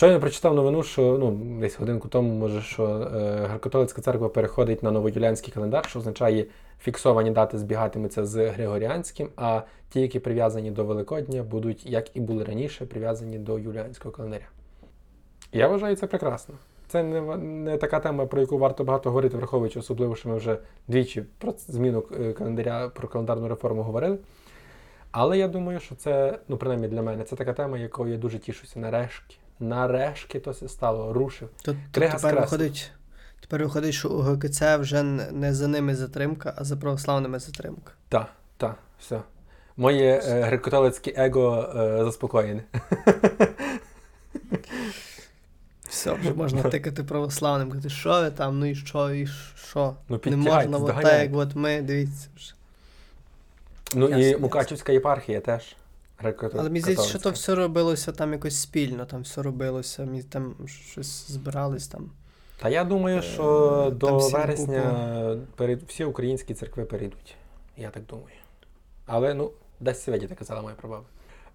Щойно прочитав новину, що ну десь годинку тому, може, що е, греко-католицька церква переходить на новоюліанський календар, що означає, фіксовані дати збігатимуться з Григоріанським, а ті, які прив'язані до Великодня, будуть, як і були раніше, прив'язані до юліанського календаря. Я вважаю це прекрасно. Це не, не така тема, про яку варто багато говорити, враховуючи особливо, що ми вже двічі про зміну е, календаря, про календарну реформу говорили. Але я думаю, що це, ну принаймні для мене, це така тема, якою я дуже тішуся. Нарешті. Нарешті то стало, рушив. То, то тепер виходить, тепер виходить, що у ГКЦ вже не за ними затримка, а за православними затримка. Так, так, все. Моє е, греко-католицьке его е, заспокоєне. Все, вже можна тикати православним, казати, що ви там, ну і що, і що. Ну, Не можна, от так, як от ми, дивіться. вже. Ну і Ясно, Мукачівська єпархія теж. Греко-католицька. Але мені здається, що то все робилося там якось спільно, там все робилося, мені там щось збирались там. Та я думаю, Е, що там до вересня перед, всі українські церкви перейдуть. Я так думаю. Але ну, десь видіти, казала моя прабаба.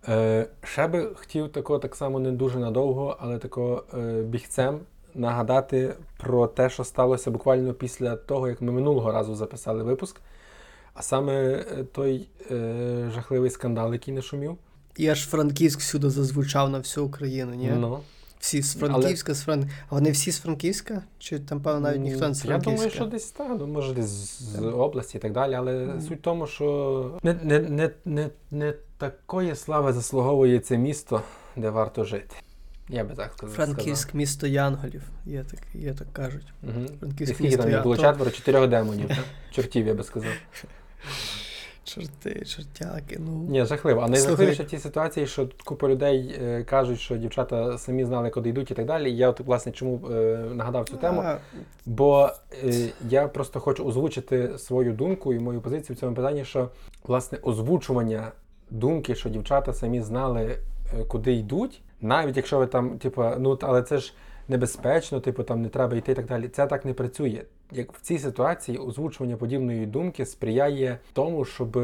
Е, ще би хотів тако так само не дуже надовго, але тако е, бігцем нагадати про те, що сталося буквально після того, як ми минулого разу записали випуск. А саме е, той е, жахливий скандал, який не шумів. І аж Франківськ всюди зазвучав на всю Україну, ні? Ну, Всі з Франківська, з Фран... А вони всі з Франківська? Чи там, певно, навіть ніхто не з Я думаю, що десь так, ну, може десь з області і так далі, але Мгм. суть в тому, що не, не, не, не, не такої слави заслуговує це місто, де варто жити. Я би так сказав. Франківськ місто Янголів, є так, є так кажуть. Угу. Франківськ Скільки місто там їх було четверо, чотирьох демонів, чортів, я би сказав. Чорти, чортяки, ну. Ні, жахливо. А найжахливіше в тій ситуації, що купа людей е, кажуть, що дівчата самі знали, куди йдуть і так далі. І я от, власне, чому е, нагадав цю тему. А, Бо е, я просто хочу озвучити свою думку і мою позицію в цьому питанні, що власне озвучування думки, що дівчата самі знали, е, куди йдуть, навіть якщо ви там, типу, ну але це ж небезпечно, типу там не треба йти і так далі. Це так не працює. Як в цій ситуації озвучування подібної думки сприяє тому, щоб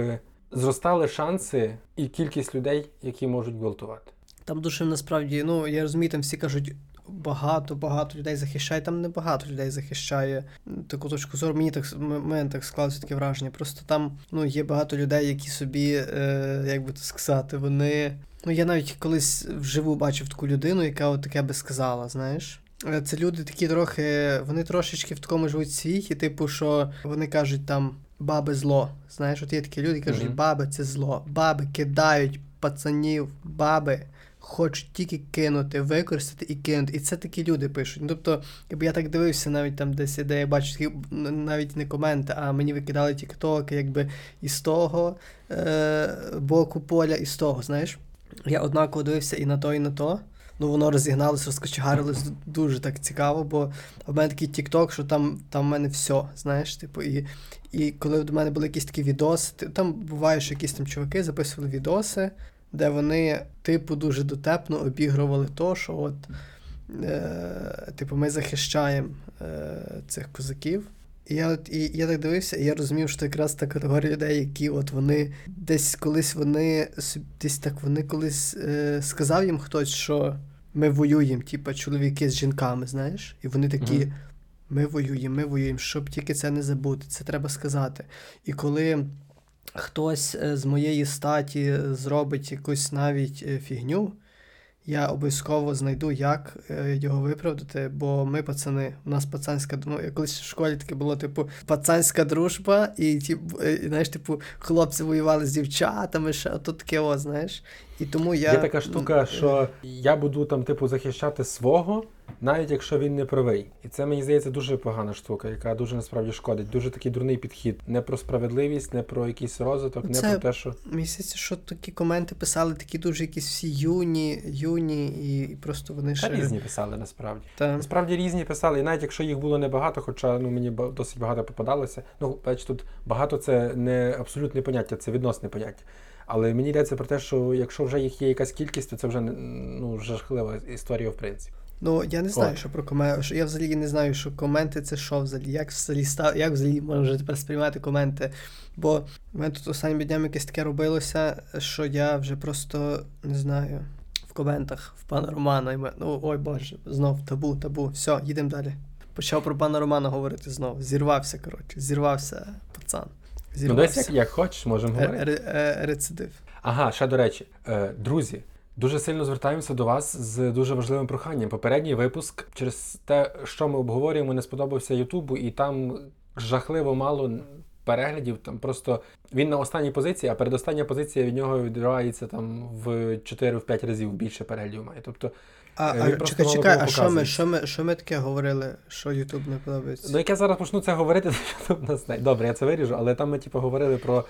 зростали шанси і кількість людей, які можуть гвалтувати. Там дуже насправді, ну я розумію, там всі кажуть. Багато, багато людей захищає. Там не багато людей захищає таку точку зору. Мені так мене так склалося таке враження. Просто там ну, є багато людей, які собі, е, як би це сказати, вони. Ну, я навіть колись вживу бачив таку людину, яка от таке би сказала, знаєш. Е, Це люди такі трохи, вони трошечки в такому живуть світі, типу, що вони кажуть там баби зло. Знаєш, от є такі люди, які кажуть, Мгм. баби це зло. Баби кидають пацанів, баби хочуть тільки кинути, використати і кинути. І це такі люди пишуть. Ну, тобто, якби я так дивився, навіть там десь, де я бачу такі, навіть не коменти, а мені викидали тіктоки, якби із того е- боку поля, і з того, знаєш. Я однаково дивився і на то, і на то. Ну, воно розігналося, розкочегарилось дуже так цікаво, бо в мене такий тікток, що там, там в мене все, знаєш, типу, і, і коли до мене були якісь такі відоси, там буває, що якісь там чуваки записували відоси, де вони, типу, дуже дотепно обігрували то, що от, е, типу, ми захищаємо е, цих козаків. Я, от, і я так дивився, і я розумів, що якраз та категорія людей, які от вони десь колись вони десь так вони колись е, сказав їм хтось, що ми воюємо, типу, чоловіки з жінками, знаєш, і вони такі. Мгм. Ми воюємо, ми воюємо, щоб тільки це не забути, це треба сказати. І коли хтось е, з моєї статі зробить якусь навіть е, фігню, я обов'язково знайду, як е, його виправдати, бо ми пацани, у нас пацанська ну, я колись в школі таке було, типу, пацанська дружба, і, ті, е, і знаєш, типу, хлопці воювали з дівчатами, ще тут таке, о, знаєш. І тому я. Є така штука, що я буду там, типу, захищати свого, навіть якщо він не правий. І це мені здається дуже погана штука, яка дуже насправді шкодить. Дуже такий дурний підхід. Не про справедливість, не про якийсь розвиток, не про те, що. Здається, що такі коменти писали такі дуже якісь всі юні, юні, і, і просто вони Та ще. різні писали насправді. Та, Насправді різні писали, і навіть якщо їх було небагато, хоча ну мені досить багато попадалося. Ну, бач, тут багато це не абсолютне поняття, це відносне поняття. Але мені йдеться про те, що якщо вже їх є якась кількість, то це вже ну жахлива історія, в принципі. Ну, я не знаю, От. що про коменти. Я взагалі не знаю, що коменти це що взагалі. Як взагалі став, як взагалі можна вже тепер сприймати коменти? Бо в мене тут останніми днями якесь таке робилося, що я вже просто не знаю. в коментах в пана Романа. І ми, ну, ой Боже, знов табу, табу. Все, їдемо далі. Почав про пана Романа говорити знов. Зірвався, коротше, зірвався пацан. Ну, десь як, як хочеш, можемо Е, говорити. е, Рецидив. Ага, ще до речі, е, друзі, дуже сильно звертаємося до вас з дуже важливим проханням. Попередній випуск через те, що ми обговорюємо, не сподобався Ютубу, і там жахливо мало переглядів. Там просто він на останній позиції, а передостання позиція від нього відривається там в 4-5 разів більше переглядів має. Тобто, А, а чекай, чекай, а що ми, що, ми, що ми таке говорили, що Ютуб не подобається? ну як я зараз почну це говорити, то Ютуб нас знає. Добре, я це виріжу, але там ми типу говорили про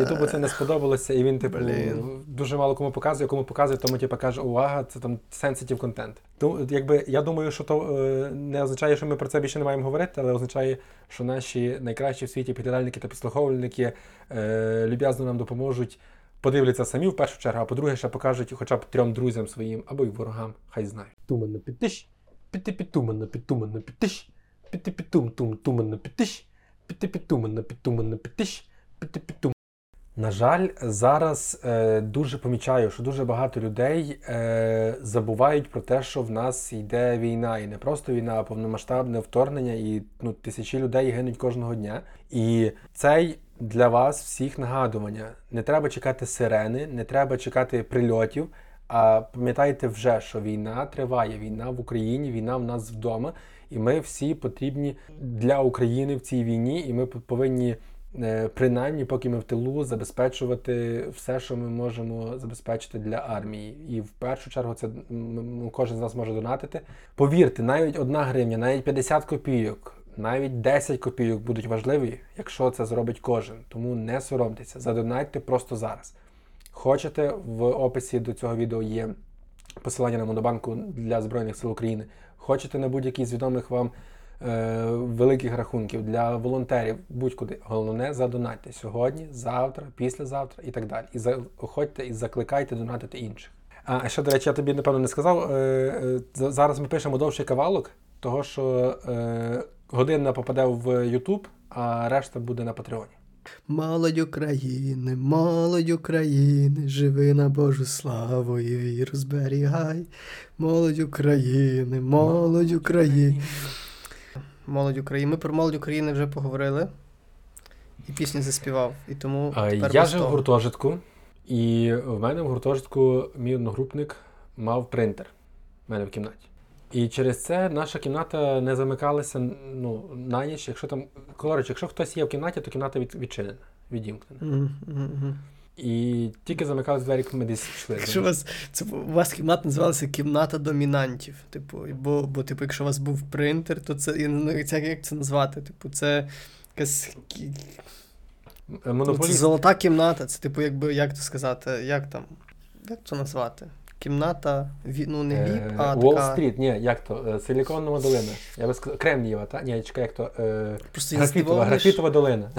Ютубу це не сподобалося, і він, типу, Блін. дуже мало кому показує, кому показує, тому типу, каже, увага, це там sensitive контент. Якби я думаю, що то е, не означає, що ми про це більше не маємо говорити, але означає, що наші найкращі в світі підглядальники та підслуховувальники е, люб'язно нам допоможуть. Подивляться самі в першу чергу, а по-друге, ще покажуть хоча б трьом друзям своїм або й ворогам, хай знають. Туманно підтиш, піти підтуманно, підтуманно підтиш, піти підтум, тум, туманно підтиш, піти підтуманно, підтуманно підтиш, піти підтум. На жаль, зараз е, дуже помічаю, що дуже багато людей е, забувають про те, що в нас йде війна, і не просто війна, а повномасштабне вторгнення, і ну, тисячі людей гинуть кожного дня. І цей для вас всіх нагадування. Не треба чекати сирени, не треба чекати прильотів. А пам'ятайте вже, що війна триває, війна в Україні, війна в нас вдома, і ми всі потрібні для України в цій війні, і ми повинні принаймні, поки ми в тилу, забезпечувати все, що ми можемо забезпечити для армії. І в першу чергу це кожен з нас може донатити. Повірте, навіть одна гривня, навіть 50 копійок, навіть 10 копійок будуть важливі, якщо це зробить кожен. Тому не соромтеся, задонатьте просто зараз. Хочете, в описі до цього відео є посилання на монобанку для Збройних сил України. Хочете на будь-який з відомих вам е, великих рахунків для волонтерів, будь-куди. Головне, задонатьте сьогодні, завтра, післязавтра і так далі. І заходьте і закликайте донатити інших. А ще, до речі, я тобі напевно не сказав. Е, е, зараз ми пишемо довший кавалок, того що е, година попаде в YouTube, а решта буде на Патреоні. Молодь України, молодь України, живи на Божу славу і віру зберігай. Молодь України, молодь України. Молодь України. Ми про молодь України вже поговорили. І пісню заспівав. І тому А, тепер Я жив в гуртожитку, і в мене в гуртожитку мій одногрупник мав принтер в мене в кімнаті. І через це наша кімната не замикалася ну, на ніч. Якщо там, коротше, якщо хтось є в кімнаті, то кімната від, відчинена, відімкнена. Мгм. І тільки замикались двері, коли ми десь йшли. Якщо у вас це у вас кімната називалася кімната домінантів. Типу, бо, бо типу, якщо у вас був принтер, то це я не знаю, як, це назвати. Типу, це якась кі- ну, це золота кімната. Це типу, якби як це сказати, як там? Як це назвати? Кімната, ну не віп, а така. Уолл-стріт, ні, як то? Е, Силіконова долина. Я би сказав, Кремнієва, та? Ні, чекай, як то. Е, графітова, графітова долина.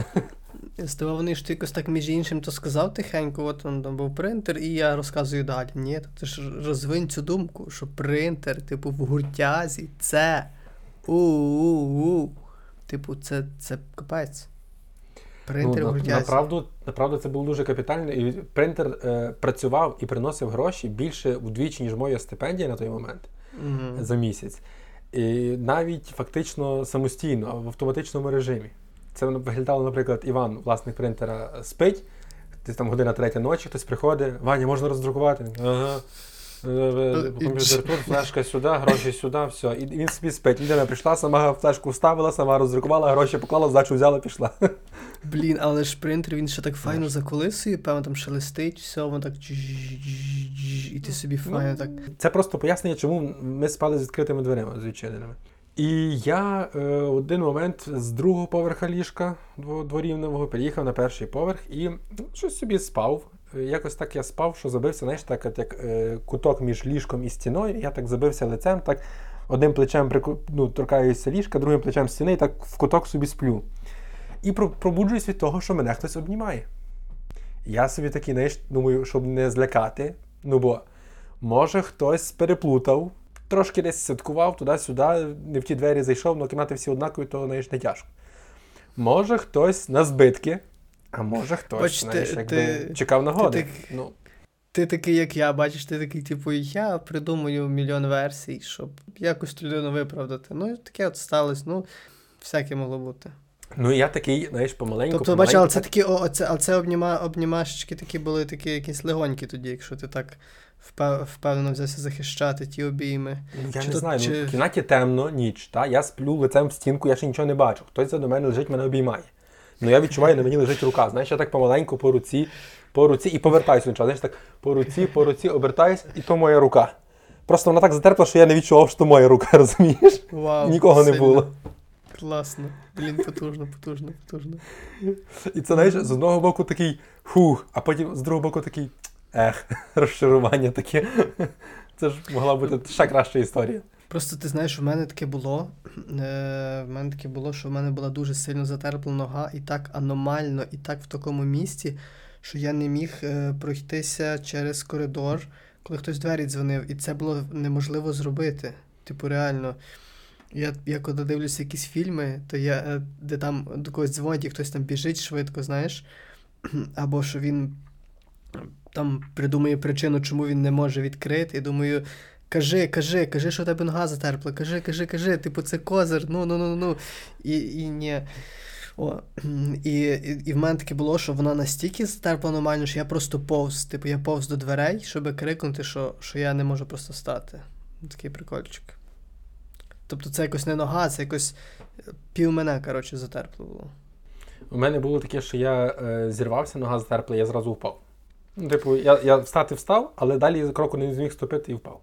Здивований, що ти якось так між іншим то сказав тихенько, от он там був принтер, і я розказую далі. Ні, то ти ж розвинь цю думку, що принтер, типу, в гуртязі це у-у-у. Типу, це, це капець. Принтер в ну, на- гуртязі. направду, направду це було дуже капітально. І принтер е, працював і приносив гроші більше вдвічі, ніж моя стипендія на той момент Мгм. за місяць. І навіть фактично самостійно, в автоматичному режимі. Це виглядало, наприклад, Іван, власник принтера, спить. Десь там година третя ночі, хтось приходить, Ваня, можна роздрукувати? Ага. Е, е, І- Комп'ютер тут, флешка сюди, гроші сюди, все. І він собі спить. Людина прийшла, сама флешку вставила, сама роздрукувала, гроші поклала, здачу взяла, пішла. Блін, але ж принтер він ще так файно заколисує, певно, там шелестить, все, воно так і ти собі файно так. Це просто пояснення, чому ми спали з відкритими дверима, з відчиненими. І я е, один момент з другого поверха ліжка дворівневого переїхав на перший поверх і ну, щось собі спав. Е, Якось так я спав, що забився, знаєш, так, от як е, куток між ліжком і стіною. Я так забився лицем, так одним плечем ну, торкаюся ліжка, другим плечем стіни, і так в куток собі сплю. І про- пробуджуюсь від того, що мене хтось обнімає. Я собі такий, знаєш, думаю, щоб не злякати. Ну бо може хтось переплутав, трошки десь святкував туди-сюди, не в ті двері зайшов, але кімнати всі однакові, то знаєш, не тяжко. Може хтось на збитки, а може хтось, Бач, ти- якби ти- чекав нагоди. ти Ну, ти такий, як я, бачиш, ти такий, типу, я придумаю мільйон версій, щоб якось ту людину виправдати. Ну, таке от сталося, ну, всяке могло бути. Ну, я такий, знаєш, помаленьку. Тобто, помаленьку, бачиш, але це такі, о, це, але це обніма, обнімашечки такі були такі якісь легонькі тоді, якщо ти так впевнено взявся захищати ті обійми. Я Чи не то- знаю, чи- ну, в кімнаті темно, ніч, та? я сплю лицем в стінку, я ще нічого не бачу. Хтось до мене лежить, мене обіймає. Ну я відчуваю, на мені лежить рука. Знаєш, я так помаленьку по руці, по руці і повертаюся. Знаєш, так по руці, по руці обертаюсь, і то моя рука. Просто вона так затерпла, що я не відчував, що то моя рука, розумієш? Вау, Нікого не було. Класно. Блін, потужно, потужно, потужно. І це, знаєш, з одного боку такий фух, а потім з другого боку такий ех, розчарування таке. Це ж могла бути ще краща історія. Просто ти знаєш, у мене таке було. Е, в мене таке було, що в мене була дуже сильно затерпла нога, і так аномально, і так в такому місці, що я не міг е, пройтися через коридор, коли хтось двері дзвонив, і це було неможливо зробити. Типу, реально. Я, я коли дивлюся якісь фільми, то я, е, де там до когось дзвонять, і хтось там біжить швидко, знаєш, або що він там придумує причину, чому він не може відкрити. І думаю, кажи, кажи, кажи, що тебе нога затерпла, кажи, кажи, кажи, типу, це козир, ну, ну, ну, ну. І, і ні. О, і, і, і в мене таке було, що вона настільки затерпла нормально, що я просто повз. Типу, я повз до дверей, щоб крикнути, що, що я не можу просто стати. Такий прикольчик. Тобто це якось не нога, це якось е, пів мене, коротше, затерпло було. У мене було таке, що я е, зірвався, нога затерпла, я зразу впав. Ну, типу, я, я встати встав, але далі кроку не зміг ступити і впав.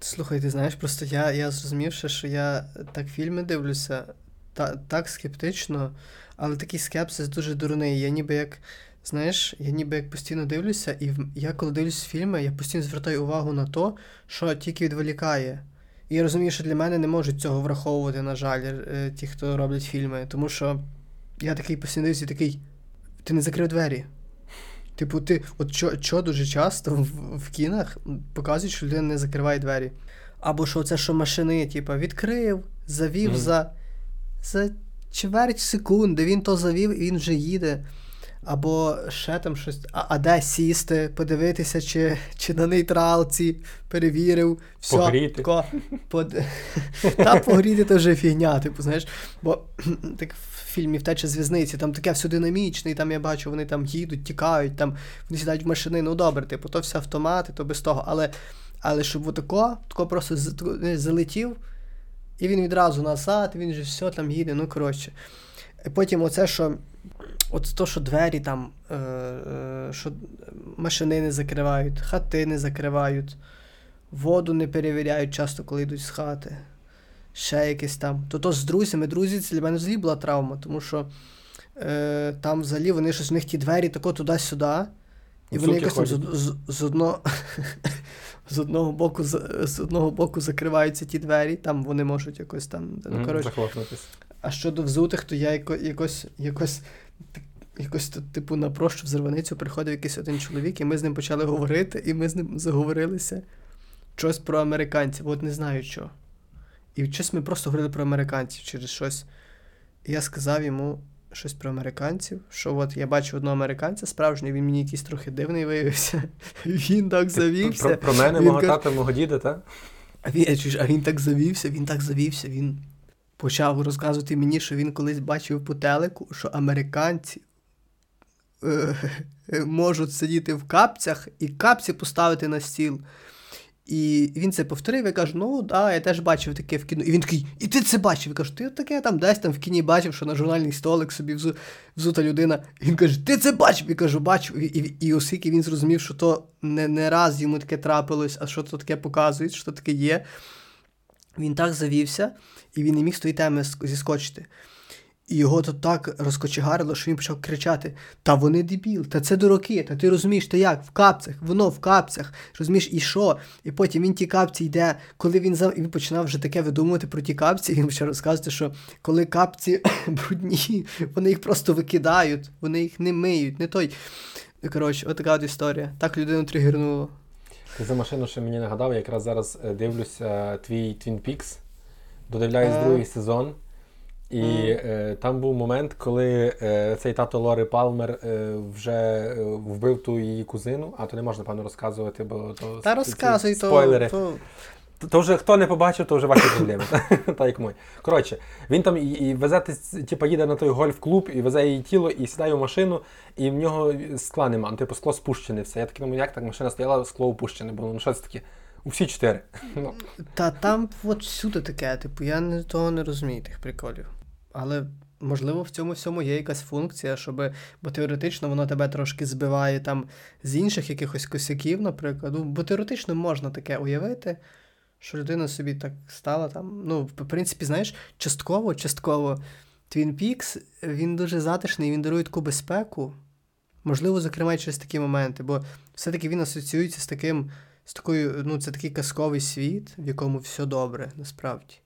Слухай, ти знаєш, просто я, я зрозумів, що я так фільми дивлюся, та, так скептично, але такий скепсис дуже дурний. Я ніби як, знаєш, я ніби як постійно дивлюся, і я коли дивлюсь фільми, я постійно звертаю увагу на то, що тільки відволікає. І я розумію, що для мене не можуть цього враховувати, на жаль, е, ті, хто роблять фільми. Тому що я такий постійно дивлюся такий, ти не закрив двері. Типу, ти, от що, що дуже часто в, в кінах показують, що людина не закриває двері. Або що це, що машини, типу, відкрив, завів Мгм. за, за чверть секунди, він то завів і він вже їде. Або ще там щось, а, а де сісти, подивитися, чи, чи на нейтралці, перевірив, все, Погріти. тако, под... Та погріти то вже фігня, типу, знаєш. Бо так в фільмі Втеча з в'язниці, там таке все динамічне, і там я бачу, вони там їдуть, тікають, там вони сідають в машини, ну добре, типу, то все автомати, то без того. Але, але щоб отако, тако просто залетів, і він відразу назад, він же все там їде, ну коротше. Потім оце, що. От то, що двері там, е, е, що машини не закривають, хати не закривають, воду не перевіряють часто, коли йдуть з хати. Ще якесь там. То то з друзями. Друзі, це для мене взагалі була травма, тому що е, там взагалі вони щось у них ті двері тако туди-сюди. І вони якось там з, з, з, одного, з, одного боку, з, з одного боку закриваються ті двері, там вони можуть якось там. Ну, коротше, а щодо взутих, то я яко, якось, якось, якось т- типу, на прощу в Зерваницю приходив якийсь один чоловік, і ми з ним почали говорити, і ми з ним заговорилися щось про американців, от не знаю що. І щось ми просто говорили про американців через щось. І я сказав йому щось про американців, що от я бачу одного американця справжнього, він мені якийсь трохи дивний виявився. Він так завівся. Про, про мене, Він мого тата, мого діда, та? А він, а він так завівся, він так завівся, він почав розказувати мені, що він колись бачив по телеку, що американці е, можуть сидіти в капцях і капці поставити на стіл. І він це повторив, я кажу, ну да, я теж бачив таке в кіно. І він такий, і ти це бачив? Я кажу, ти таке там десь там в кіні бачив, що на журнальний столик собі взу, взута людина. І він каже, ти це бачив? Я кажу, бачив. І, і, і оскільки він зрозумів, що то не, не раз йому таке трапилось, а що то таке показують, що таке є. Він так завівся, і він не міг з тої теми зіскочити. І його то так розкочегарило, що він почав кричати: Та вони дебіл, та це дураки, та ти розумієш, та як? В капцях, воно в капцях. Розумієш, і що? І потім він ті капці йде, коли він за... і він починав вже таке видумувати про ті капці, він почав розказувати, що коли капці брудні, вони їх просто викидають, вони їх не миють, не той. Ну, Коротше, отака от історія. Так людину тригернуло. Ти за машину ще мені нагадав, я якраз зараз е, дивлюся твій Twin Peaks, додивляюсь другий сезон. І е, там був момент, коли е, цей тато Лори Палмер е, вже е, вбив ту її кузину, а то не можна, певно, розказувати, бо то Та ці- розказуй, ці то, спойлери. то То, то вже хто не побачив, то вже ваші проблеми. Та як мой. Коротше, він там і, і везе, тис- типу, їде на той гольф-клуб, і везе її тіло, і сідає в машину, і в нього скла нема. Ну, типу, скло спущене все. Я такий думаю, як так машина стояла, скло опущене було. Ну що це таке? У всі чотири. Ну, Та там от всюди таке, типу, я не, того не розумію тих приколів. Але можливо в цьому всьому є якась функція, щоб, бо теоретично воно тебе трошки збиває там з інших якихось косяків, наприклад. Ну, бо теоретично можна таке уявити, що людина собі так стала там. Ну, в принципі, знаєш, частково, частково Twin Peaks, він дуже затишний, він дарує таку безпеку. Можливо, зокрема, через такі моменти, бо все-таки він асоціюється з таким, з такою, ну, це такий казковий світ, в якому все добре, насправді.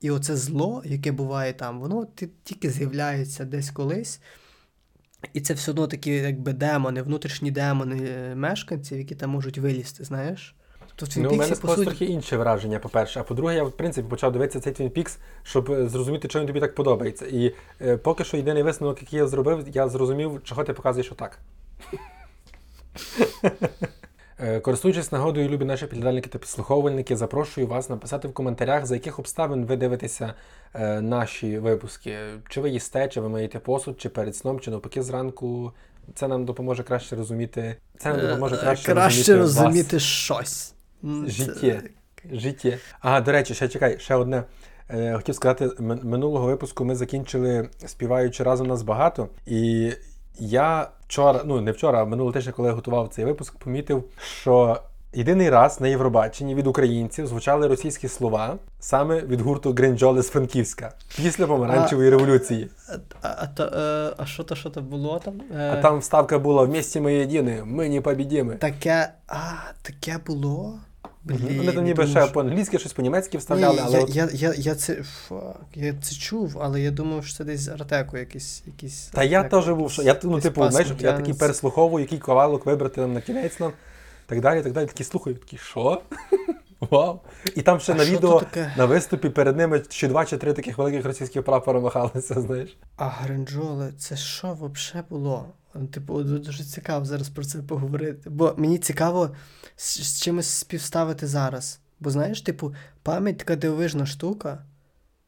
І оце зло, яке буває там, воно тільки з'являється десь колись. І це все одно такі, якби демони, внутрішні демони е, мешканців, які там можуть вилізти, знаєш? Тобто Ну, у мене по суті, трохи інше враження, по-перше. А по-друге, я в принципі почав дивитися цей Twin Peaks, щоб е, зрозуміти, чому він тобі так подобається. І е, поки що єдиний висновок, який я зробив, я зрозумів, чого ти показуєш отак. Е, Користуючись нагодою, любі наші підглядальники та підслуховувальники, запрошую вас написати в коментарях, за яких обставин ви дивитеся е, наші випуски. Чи ви їсте, чи ви миєте посуд, чи перед сном, чи навпаки зранку. Це нам допоможе краще розуміти. Це нам допоможе е, краще, краще розуміти, вас. щось. Життє. Життя. А, до речі, ще чекай, ще одне. Хотів сказати, минулого випуску ми закінчили співаючи разом нас багато. І я вчора, ну не вчора, а минулого тижня, коли я готував цей випуск, помітив, що єдиний раз на Євробаченні від українців звучали російські слова саме від гурту Гринджоли з Франківська після помаранчевої революції. А, а, то, е, а що то, що то було там? Е, А там вставка була «Вместе ми єдині, ми не побідіми. Таке, а, таке було? Блін, Вони там ніби ще що- по-англійськи, щось по-німецьки вставляли, Ні, але я, от я, я, я це фак, я це чув, але я думав, що це десь Артеку якийсь. якийсь Та я теж був, що я ну, типу, знаєш, я такий переслуховую, який ковалок вибрати нам на кінець нам, так далі, так далі. Такий слухаю, такий, що? Вау. І там ще А на відео на виступі перед ними чи два, чи три таких великих російських прапора махалися, знаєш. А гринджоли, це що взагалі було? Типу, от дуже цікаво зараз про це поговорити. Бо мені цікаво з, з чимось співставити зараз. Бо знаєш, типу, пам'ять така дивовижна штука.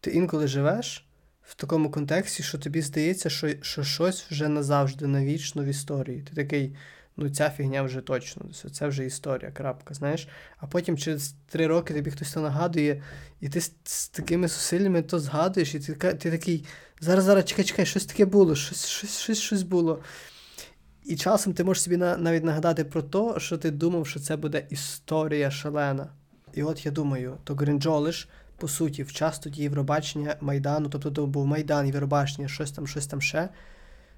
Ти інколи живеш в такому контексті, що тобі здається, що, що щось вже назавжди, навічно в історії. Ти такий, ну ця фігня вже точно, це вже історія, крапка, знаєш. А потім через три роки тобі хтось то нагадує, і ти з, з такими зусиллями то згадуєш, і ти, ти такий, зараз, зараз, чекай, чекай, щось таке було, щось, щось, щось, щось було. І часом ти можеш собі на, навіть нагадати про те, що ти думав, що це буде історія шалена. І от я думаю, то Гринджоли ж, по суті, в час тоді Євробачення Майдану, тобто то був Майдан, Євробачення, щось там, щось там ще.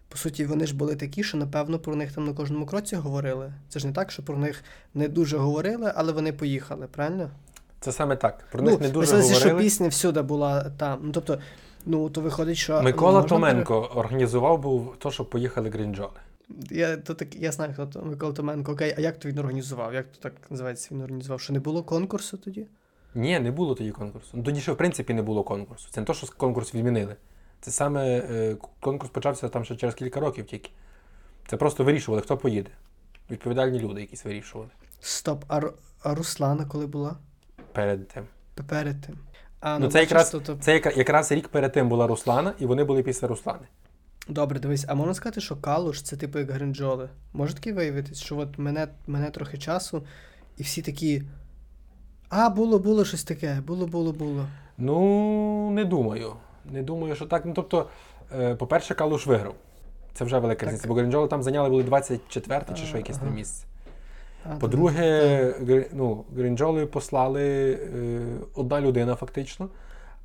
По суті, вони ж були такі, що напевно про них там на кожному кроці говорили. Це ж не так, що про них не дуже говорили, але вони поїхали, правильно? Це саме так. Про них не дуже сенсі, що пісня всюди була там. Ну тобто, ну то виходить, що Микола ну, Томенко організував був то, що поїхали Грінджоли. Я, то так, я знаю, хто то Микола Томенко. Окей, а як то він організував? Як то так називається він організував? Що не було конкурсу тоді? Ні, не було тоді конкурсу. Ну тоді ще в принципі не було конкурсу. Це не то, що конкурс відмінили. Це саме е, конкурс почався там ще через кілька років тільки. Це просто вирішували, хто поїде. Відповідальні люди якісь вирішували Стоп, а, Ру- а Руслана коли була? перед тим. Перед тим. А, Ну, це якраз- то- то- Це яка- якраз рік перед тим була Руслана, і вони були після Руслани. Добре, дивись, а можна сказати, що Калуш це типу як гринджоли? Може таки виявитись, що от мене, мене трохи часу, і всі такі. А, було, було щось таке, було, було, було. Ну, не думаю. Не думаю, що так. Ну, тобто, е, по-перше, Калуш виграв. Це вже велика різниця. Бо Гринджоли там зайняли були 24 чи що якесь там Ага. місце. По-друге, ну, Гринджоли послали е, одна людина фактично,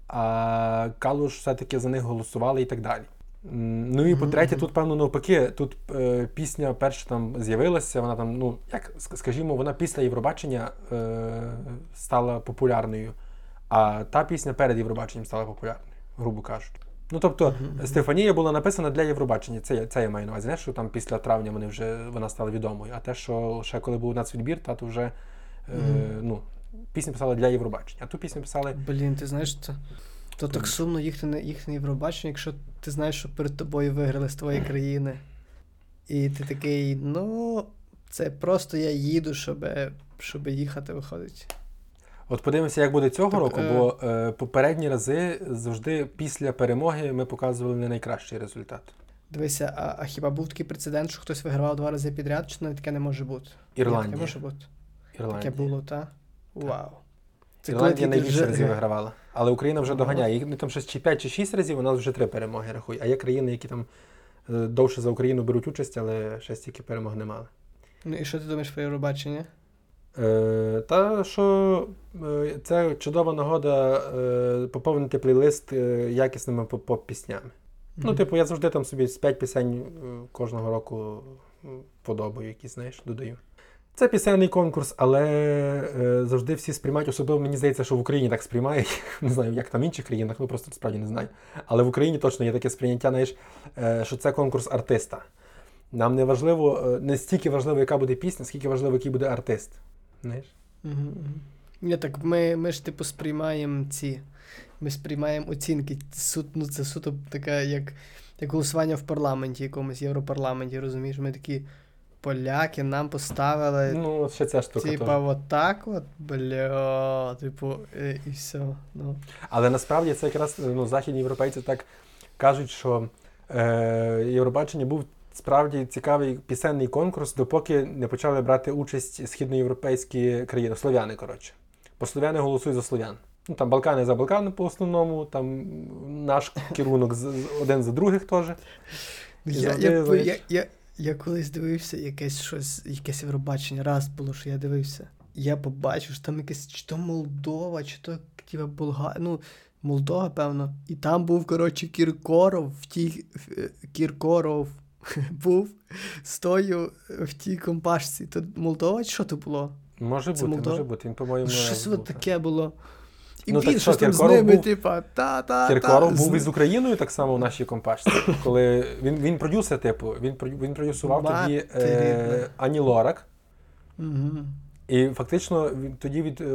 а Калуш все-таки за них голосували і так далі. Ну і по-третє, тут, певно, навпаки, тут е, пісня перша там з'явилася, вона там, ну, як скажімо, вона після Євробачення е, стала популярною, а та пісня перед Євробаченням стала популярною, грубо кажучи. Ну, тобто. Стефанія була написана для Євробачення. Це, це я маю на увазі. Не що там після травня вони вже вона стала відомою. А те, що ще коли був нацвідбір, та то вже е, ну, пісню писали для Євробачення. А ту пісню писали. Блін, ти знаєш, це. То так сумно їхати на їхати на Євробачення, якщо ти знаєш, що перед тобою виграли з твоєї країни. І ти такий, ну, це просто я їду, щоб, щоб їхати, виходить. От подивимося, як буде цього Так, року, е, бо е, попередні рази завжди після перемоги ми показували не найкращий результат. Дивися, а, а хіба був такий прецедент, що хтось вигравав два рази підряд, чи навіть таке не може бути? Ірландія. Таке може бути. Ірландія. Таке було, так? Вау. Це Ірландія найбільше вже- разів вигравала. Але Україна вже доганяє. Їх ну, там щось чи 5 чи 6 разів, у нас вже 3 перемоги рахує. А є країни, які там е, довше за Україну беруть участь, але ще стільки перемог не мали. Ну і що ти думаєш про Євробачення? Е, та що е, це чудова нагода е, поповнити плейлист е, якісними поп-піснями. Ну, типу, я завжди там собі з 5 пісень е, кожного року подобаю, які, знаєш, додаю. Це пісенний конкурс, але е, завжди всі сприймають, особливо мені здається, що в Україні так сприймають. Не знаю, як там в інших країнах, ну просто справді не знаю. Але в Україні точно є таке сприйняття, знаєш, е, що це конкурс артиста. Нам не важливо, е, не стільки важливо, яка буде пісня, скільки важливо, який буде артист. Знаєш? Мгм. Так ми, ми ж типу сприймаємо ці. Ми сприймаємо оцінки. Ну, це суто таке, як, як голосування в парламенті, якомусь Європарламенті, розумієш? Ми такі поляки нам поставили. Ну, ще ця штука. Типа, теж. от бля, типу, е, і все. Ну. Але насправді це якраз ну, західні європейці так кажуть, що е, Євробачення був справді цікавий пісенний конкурс, допоки не почали брати участь східноєвропейські країни, слов'яни, коротше. Бо слов'яни голосують за слов'ян. Ну там Балкани за Балкани по основному, там наш керунок один за других теж. Я, я, я, я, я колись дивився якесь щось, якесь Євробачення, раз було, що я дивився. Я побачив, що там якесь чи то Молдова, чи то типа Болгарія, ну, Молдова, певно. І там був, коротше, Кіркоров в тій Кіркоров був з тою в тій компашці. То Молдова чи що то було? Може Це бути, Молдова? може бути. Він, по-моєму, Щось от таке було. І Ну, так він щось там з ними, був- типа, та-та. Кіркоров та, був із Україною так само в нашій компашці. Коли він, він продюсер, типу, він, він продюсував тоді е. Ані Лорак. Мгм. І фактично він тоді від е,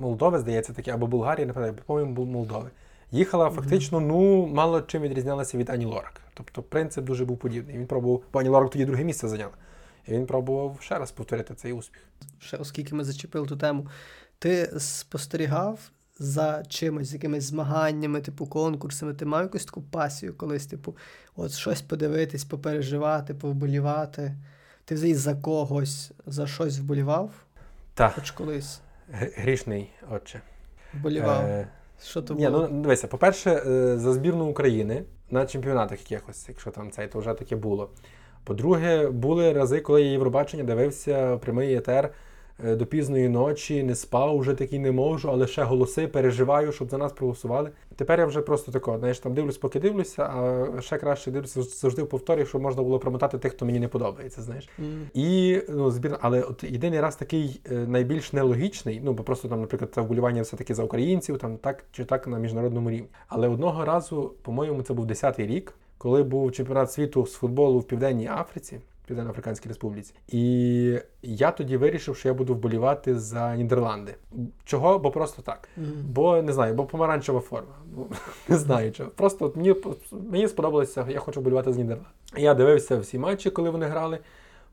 Молдови, здається, таке, або Болгарії, не пам'ятаю, по-моєму, був Молдови. Їхала фактично, ну, мало чим відрізнялася від Ані Лорак. Тобто принцип дуже був подібний. Він пробував, бо Ані Лорак тоді друге місце зайняла. І він пробував ще раз повторити цей успіх. ще оскільки ми зачепили ту тему, ти спостерігав за чимось, з якимись змаганнями, типу конкурсами, ти мав якусь таку пасію колись, типу, от щось подивитись, попереживати, повболівати. Ти взагалі за когось, за щось вболівав? Так, Хоч колись грішний, отче. вболівав. Е, Що то Ні, було? ну дивися, по-перше, е, за збірну України на чемпіонатах якихось, якщо там цей, то вже таке було. По-друге, були рази, коли я Євробачення дивився прямий етер до пізної ночі, не спав, вже такий не можу, але ще голоси, переживаю, щоб за нас проголосували. Тепер я вже просто тако, знаєш, там дивлюсь, поки дивлюся, а ще краще дивлюся завжди в повторі, щоб можна було промотати тих, хто мені не подобається, знаєш. М. І ну, збірна, але от єдиний раз такий е, найбільш нелогічний, ну бо просто там, наприклад, це вболівання все-таки за українців, там так чи так на міжнародному рівні. Але одного разу, по-моєму, це був 10-й рік, коли був чемпіонат світу з футболу в Південній Африці, Південно-Африканській Республіці. І я тоді вирішив, що я буду вболівати за Нідерланди. Чого? Бо просто так. Мгм. Бо не знаю, бо помаранчева форма. Бо, не знаю чого. Просто от мені, мені сподобалося, я хочу болювати з Нідерландів. Я дивився всі матчі, коли вони грали,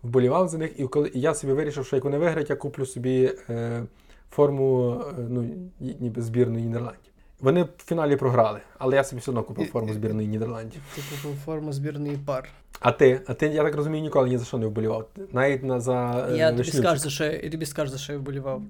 вболівав за них, і коли і я собі вирішив, що як вони виграють, я куплю собі е, форму е, ну, ніби збірної Нідерландів. Вони в фіналі програли, але я собі все одно купив форму збірної Нідерландів. Ти купив форму збірної пар. А ти, а ти, я так розумію, ніколи ні за що не вболівав. Навіть на за е, Я тобі скажу, за що я, тобі скажу, за що я вболівав.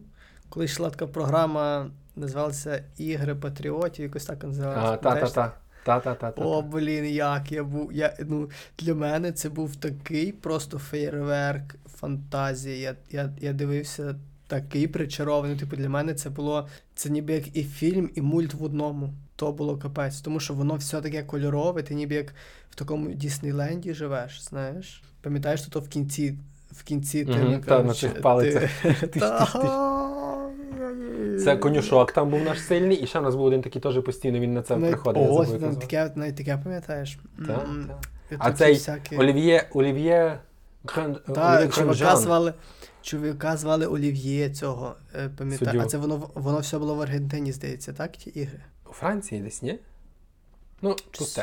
Коли йшла така програма, називалася Ігри Патріотів, якось так називалася. А, Та-та-та. Та, та, та, та, О, блін, як я був. Я, ну, для мене це був такий просто феєрверк, фантазія. Я, я, я дивився такий причарований. Типу, для мене це було це ніби як і фільм, і мульт в одному. То було капець, тому що воно все таке кольорове, ти ніби як в такому Діснейленді живеш, знаєш. Пам'ятаєш, що то в кінці, в кінці ти, ну, та, на цих палицях. ти-. Це конюшок там був наш сильний, і ще в нас був один такий теж постійно, він на це навіть- приходив. назвати. таке, навіть таке пам'ятаєш? Та, М, та. А цей всякі- Олів'є, Олів'є Гран- Так, чувака звали, чоловіка звали Олів'є цього, е, пам'ятаю. А це воно воно все було в Аргентині, здається, так? Ті ігри? У Франції десь, ні? Ну, тут з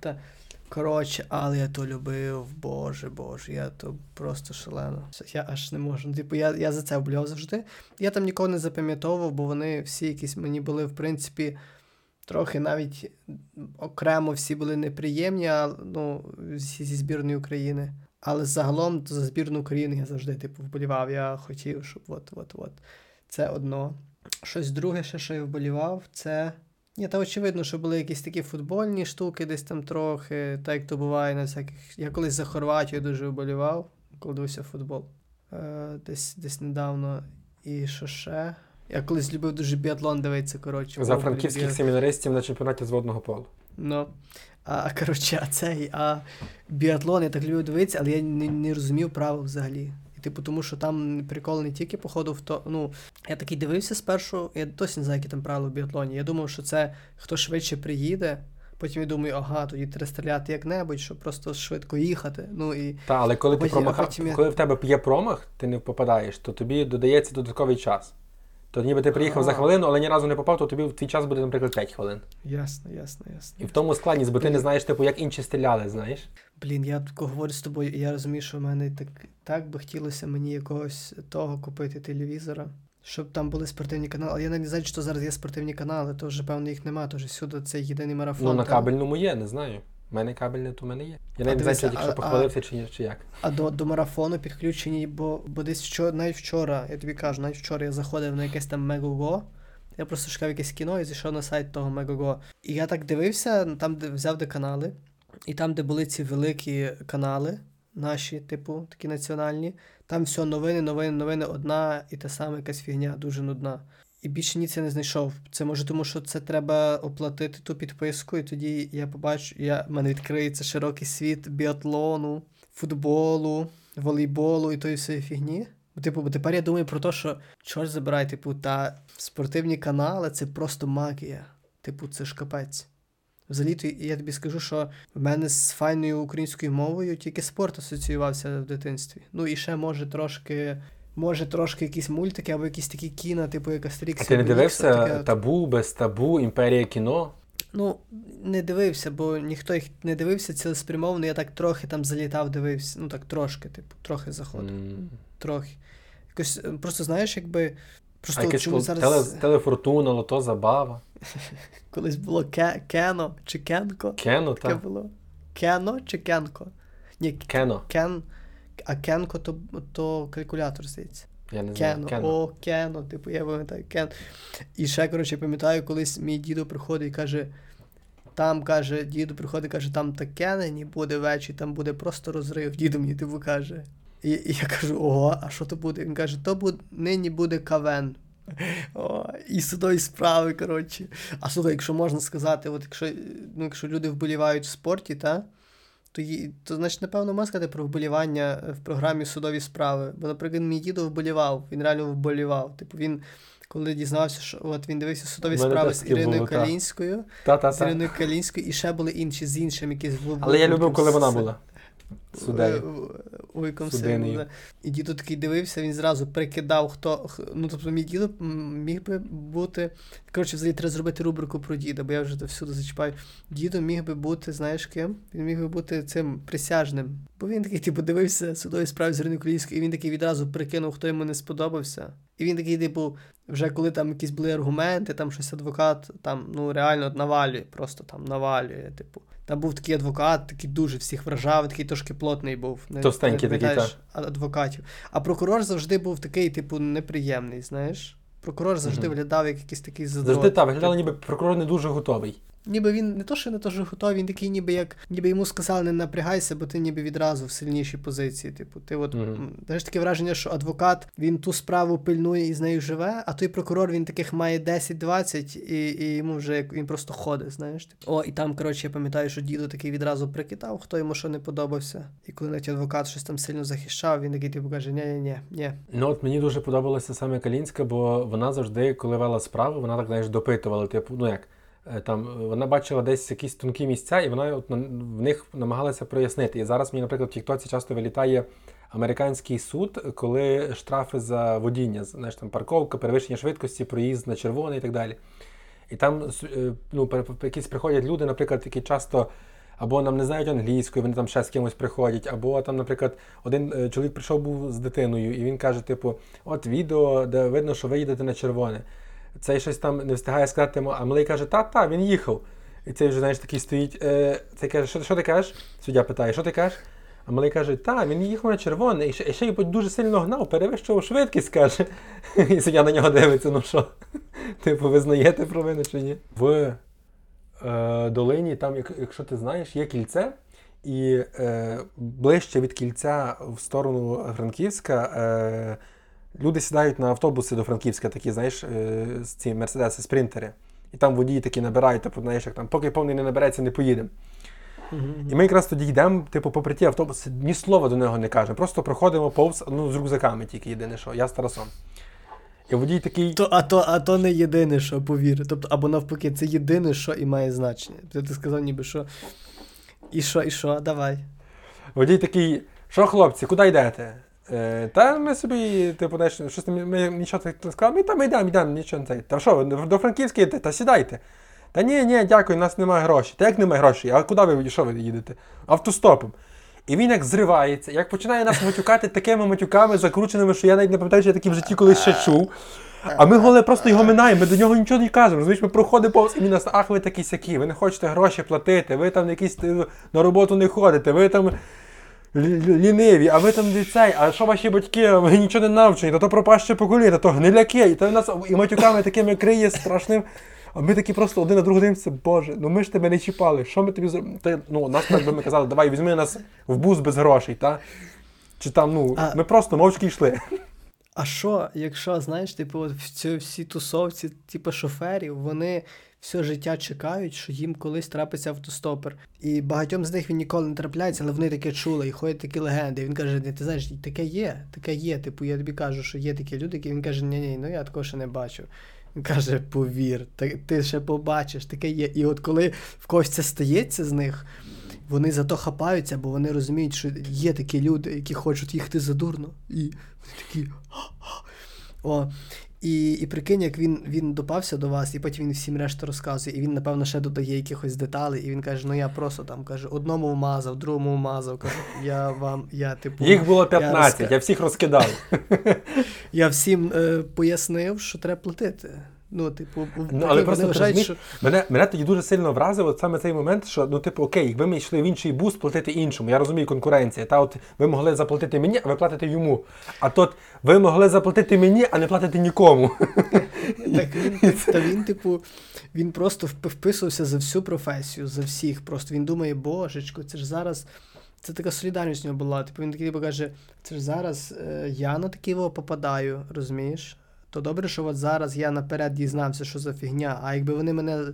Та. Коротше, але я то любив, боже, боже, я то просто шалено. Я аж не можу. Типу, я, я за це вбляв завжди. Я там нікого не запам'ятовував, бо вони всі якісь мені були, в принципі, трохи навіть окремо всі були неприємні, а, ну, зі збірної України. Але загалом за збірну України я завжди типу вболівав. Я хотів, щоб от, от, от. Це одно. Щось друге, ще, що я вболівав, це. Ні, та очевидно, що були якісь такі футбольні штуки, десь там трохи, так як то буває на всяких. Я колись за Хорватію дуже вболівав, коли дивився футбол. Е, десь, десь недавно. І що ще? Я колись любив дуже біатлон дивитися, коротше. За франківських біат- семінаристів на чемпіонаті з водного полу. Ну. А коротше, а цей, а біатлон я так любив дивитися, але я не, не розумів правил взагалі. І типу, тому що там прикол не тільки походу в то. Ну, я такий дивився спершу, я досі не знаю, які там правила в біатлоні. Я думав, що це хто швидше приїде. Потім я думаю, ага, тоді треба стріляти як-небудь, щоб просто швидко їхати. Ну і Та, але коли А ти потім- а потім коли в тебе є промах, ти не попадаєш, то тобі додається додатковий час. То ніби ти приїхав за хвилину, але ні разу не попав, то тобі в твій час буде, наприклад, 5 хвилин. ясно, ясно, ясно. І в тому складність, бо ти не знаєш, типу, як інші стріляли, знаєш. Блін, я говорю з тобою, і я розумію, що в мене так, так би хотілося мені якогось того купити телевізора, щоб там були спортивні канали. Але я навіть не знаю, то зараз є спортивні канали, то вже певно їх нема, то вже всюди це єдиний марафон. Ну, на кабельному є, не знаю. У мене кабельне, то в мене є. Я навіть не знаю, дивися, чи я тільки а- що похвалився, чи, ні, чи як. А до, до марафону підключені, бо, бо десь вчора, навіть вчора, я тобі кажу, навіть вчора я заходив на якесь там Мегого. Я просто шукав якесь кіно і зайшов на сайт того Мегого. І я так дивився, там, де взяв де канали, і там, де були ці великі канали, наші, типу, такі національні, там все новини, новини, новини, одна і та сама якась фігня, дуже нудна. І більше ніц я не знайшов. Це може тому, що це треба оплатити ту підписку, і тоді я побачу, я, в мене відкриється широкий світ біатлону, футболу, волейболу і тої всієї фігні. Типу, тепер я думаю про те, що чорт забирай, типу, та спортивні канали це просто магія. Типу, це ж капець. Взагалі, я тобі скажу, що в мене з файною українською мовою тільки спорт асоціювався в дитинстві. Ну і ще може трошки. Може, трошки якісь мультики або якісь такі кіно, типу як Астерікс. А ти не дивився таке табу, без табу, імперія кіно? Ну, не дивився, бо ніхто їх не дивився цілеспрямовано. Я так трохи там залітав, дивився. Ну так трошки, типу, трохи заходив. М. Трохи. Якось, е, просто знаєш, якби. Просто А от чому зараз теле, телефортуна, лото забава. колись було ке, Кено чи Кенко. Кено, Таке так. було. Кено чи Кенко? Ні, Кено. Кен. А Кенко то, то калькулятор, здається. Я не знаю. Кено, Кено. о, Кено, типу, я пам'ятаю, Кен. І ще, коротше, пам'ятаю, колись мій дідо приходить і каже. Там каже, діду приходить, каже, там таке нині буде вечір, там буде просто розрив. Діду мені типу каже. І, і я кажу, ого, а що то буде? Він каже, то буде, нині буде кавен. О, і судові справи, коротше. А слухай, якщо можна сказати, от якщо, ну, якщо люди вболівають в спорті, та, то, ї- то значить, напевно, можна сказати про вболівання в програмі судові справи. Бо, наприклад, мій дідо вболівав, він реально вболівав. Типу він, коли дізнався, що от він дивився судові справи з Іриною було. Калінською, з Та-та-та. Іриною Калінською, і ще були інші з іншим, якісь в- Але я любив, коли вона була. Судею. Вуйком Судиною. да. І дідо такий дивився, він зразу прикидав, хто. Ну, тобто, мій дідо міг би бути. Коротше, взагалі треба зробити рубрику про діда, бо я вже всюди зачіпаю. Дідо міг би бути, знаєш ким? Він міг би бути цим присяжним. Бо він такий, типу, дивився судові справи з Іриною Колійською, і він такий відразу прикинув, хто йому не сподобався. І він такий, типу, вже коли там якісь були аргументи, там щось адвокат, там, ну реально навалює, просто там навалює, типу. Там був такий адвокат, такий дуже всіх вражав, такий трошки плотний був. Товстенький не такий, так. адвокатів. А прокурор завжди був такий, типу, неприємний, знаєш. Прокурор завжди Мгм. виглядав як якийсь такий задрот. Завжди так, виглядало, типу. ніби прокурор не дуже готовий. Ніби він не то, що не то, що готовий, він такий, ніби як ніби йому сказали, не напрягайся, бо ти ніби відразу в сильнішій позиції. Типу, ти от м, знаєш таке враження, що адвокат він ту справу пильнує і з нею живе, а той прокурор він таких має 10-20, і, і йому вже як він просто ходить, знаєш. Типу. О, і там, коротше, я пам'ятаю, що дідо такий відразу прикидав, хто йому що не подобався. І коли навіть адвокат щось там сильно захищав, він такий типу каже: ні ні ні ні Ну от мені дуже подобалася саме Калінська, бо вона завжди, коли вела справу, вона так знаєш, допитувала. Типу, ну як там е, вона бачила десь якісь тонкі місця, і вона от в них намагалася прояснити. І зараз мені, наприклад, в Тіктоці часто вилітає американський суд, коли штрафи за водіння, знаєш, там парковка, перевищення швидкості, проїзд на червоний і так далі. І там е, ну, якісь приходять люди, наприклад, які часто або нам не знають англійської, вони там ще з кимось приходять, або там, наприклад, один е, чоловік прийшов був з дитиною, і він каже: типу, от відео, де видно, що ви їдете на червоне. Цей щось там не встигає сказати, йому, а малий каже, та-та, він їхав. І цей вже, знаєш, такий стоїть. Е, цей каже, що, що ти кажеш? Суддя питає, що ти кажеш? А малий каже, та, він їхав на червоне, і ще, ще й дуже сильно гнав, перевищував швидкість, каже. І суддя на нього дивиться, ну що? Типу, ви знаєте провину чи ні? В е, долині, там, як, якщо ти знаєш, є кільце, і е, ближче від кільця в сторону Франківська е, люди сідають на автобуси до Франківська, такі, знаєш, е, ці мерседеси, спринтери. І там водії такі набирають, типу, знаєш, як там, поки повний не набереться, не поїдемо. І ми якраз тоді йдемо, типу, попри ті автобуси, ні слова до нього не кажемо. Просто проходимо повз ну, з рюкзаками тільки єдине, що я з Тарасом. І водій такий. То, а, то, а то не єдине, що повір. Тобто, або навпаки, це єдине, що і має значення. Ти, ти сказав, ніби що. І що, і що, давай. Водій такий, що хлопці, куди йдете? Е, та ми собі, типу, знаєш, щось там, ми нічого так не сказали, ми там йдемо, йдемо, нічого не цей. Та що, ви до Франківська йдете, та сідайте. Та ні, ні, дякую, у нас немає грошей. Та як немає грошей? А куди ви що ви їдете? Автостопом. І він як зривається, як починає нас матюкати такими матюками, закрученими, що я навіть не пам'ятаю, що я такі в житті колись ще чув. А ми голе просто його минаємо, ми до нього нічого не кажемо. Розумієш, ми проходимо повз і він нас, ах, ви такі сякі, ви не хочете гроші платити, ви там якісь на роботу не ходите, ви там ліниві, а ви там ліцей, а що ваші батьки, ви нічого не навчені, та то пропаще покоління, то гниляки, і то нас і матюками такими криє страшним. А ми такі просто один на другого дивимося, боже, ну ми ж тебе не чіпали, що ми тобі зробили? Ну, нас так би ми казали, давай візьми нас в бус без грошей, та? Чи там, ну, А- ми просто мовчки йшли. А що, якщо, знаєш, типу, от в цій всі тусовці, типу, шоферів, вони все життя чекають, що їм колись трапиться автостопер. І багатьом з них він ніколи не трапляється, але вони таке чули, і ходять такі легенди. І він каже: ти знаєш, таке є, таке є. Типу, я тобі кажу, що є такі люди, які він каже, ні, ні, ну я такого ще не бачив. Він каже, повір, ти ще побачиш, таке є. І от коли в когось це стається з них, вони за то хапаються, бо вони розуміють, що є такі люди, які хочуть їхати задурно. І вони такі. О, і, і прикинь, як він, він допався до вас, і потім він всім решту розказує, і він, напевно, ще додає якихось деталей, і він каже: ну я просто там каже, одному вмазав, другому вмазав. Каже, я вам, я типу. Їх було я розк... я всіх розкидав. Я всім е, пояснив, що треба платити. Ну, типу, Ну, але просто вважають, що мене, мене тоді дуже сильно вразив от саме цей момент, що ну, типу, окей, якби ми йшли в інший бус, платити іншому. Я розумію конкуренція. Та от ви могли заплатити мені, а ви платите йому. А тут ви могли заплатити мені, а не платити нікому. Так він, та він, типу, він просто вписувався за всю професію, за всіх. Просто він думає, божечко, це ж зараз. Це така солідарність у нього була. Типу він такий типу, каже, це ж зараз е, я на такий попадаю, розумієш? То добре, що от зараз я наперед дізнався, що за фігня. А якби вони мене